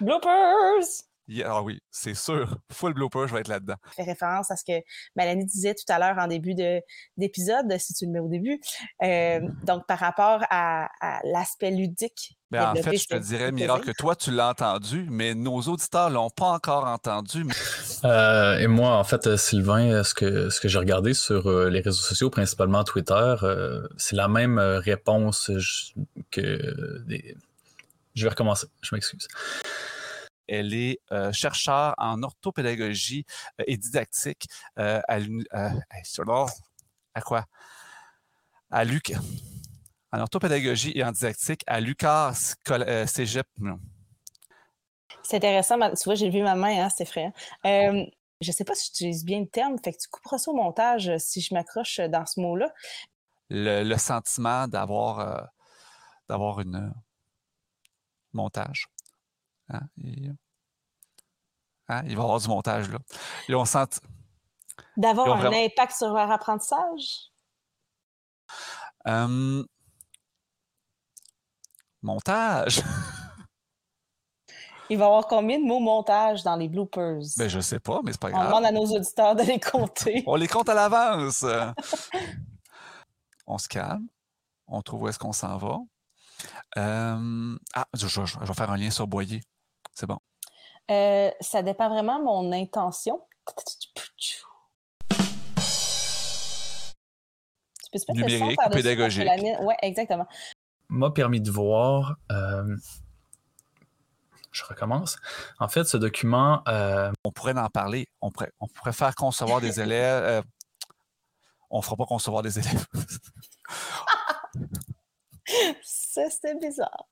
Bloopers! Ah oui, c'est sûr. Full blooper, je vais être là-dedans. Je fais référence à ce que Mélanie disait tout à l'heure en début d'épisode, si tu le mets au début. Euh, donc, par rapport à, l'aspect ludique. Ben, en fait, je te dirais, Mira, que toi, tu l'as entendu, mais nos auditeurs ne l'ont pas encore entendu. Euh, et moi, en fait, Sylvain, ce que, ce que j'ai regardé sur euh, les réseaux sociaux, principalement Twitter, c'est la même réponse que. Je vais recommencer, je m'excuse. Elle est euh, chercheure en orthopédagogie euh, et didactique euh, à, à quoi? À Luc. En orthopédagogie et en didactique à Lucas Cégep. C'est intéressant. Tu vois, j'ai vu ma main, hein, c'est effrayant. je ne sais pas si j'utilise bien le terme, fait que tu couperas ça au montage si je m'accroche dans ce mot-là. Le, sentiment d'avoir d'avoir une montage. Hein, hein, il va y avoir du montage, là. on sent... D'avoir un impact sur leur apprentissage? Montage? Il va y avoir combien de mots montage dans les bloopers? Ben, je sais pas, mais c'est pas grave. On demande à nos auditeurs de les compter. on les compte à l'avance. on se calme. On trouve où est-ce qu'on s'en va. ah, je, je, vais faire un lien sur Boyer. C'est bon. Euh, ça dépend vraiment de mon intention. Tu peux Numérique ou pédagogique. Oui, exactement. M'a permis de voir. Euh, je recommence. En fait, ce document. Euh, on pourrait en parler. On pourrait, on pourrait faire concevoir des élèves. on ne fera pas concevoir des élèves. Ça, c'était bizarre.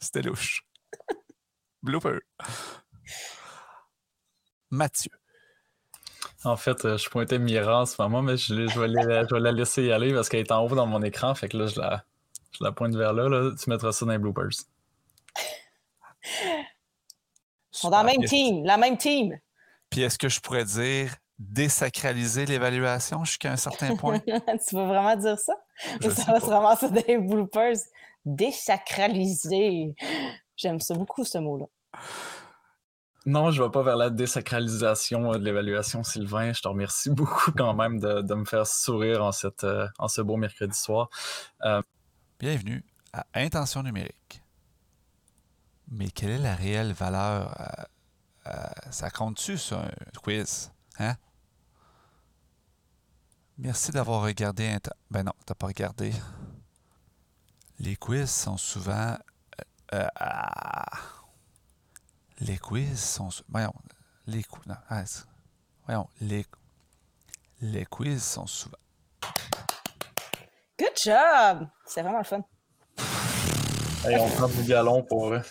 C'était louche. Blooper. Mathieu. En fait, euh, je pointais Mira en ce moment, mais je, vais, la, laisser y aller parce qu'elle est en haut dans mon écran. Fait que là, je la, la pointe vers là, Tu mettras ça dans les bloopers. Ils sont dans la même team. La même team. Puis est-ce que je pourrais dire désacraliser l'évaluation jusqu'à un certain point? tu veux vraiment dire ça? Ou ça va se ramasser dans les bloopers? Désacraliser. J'aime ça beaucoup, ce mot-là. Non, je ne vais pas vers la désacralisation de l'évaluation, Sylvain. Je te remercie beaucoup quand même de, me faire sourire en, cette, euh, en ce beau mercredi soir. Euh, Bienvenue à Intention numérique. Mais quelle est la réelle valeur? Euh, ça compte-tu sur un quiz? Hein? Merci d'avoir regardé. Ben non, t'as pas regardé. Les quiz sont souvent euh, ah. les quiz sont. Voyons, les, non, ah, voyons, les, les quiz sont souvent. Good job! C'est vraiment le fun. on prend du galon pour eux.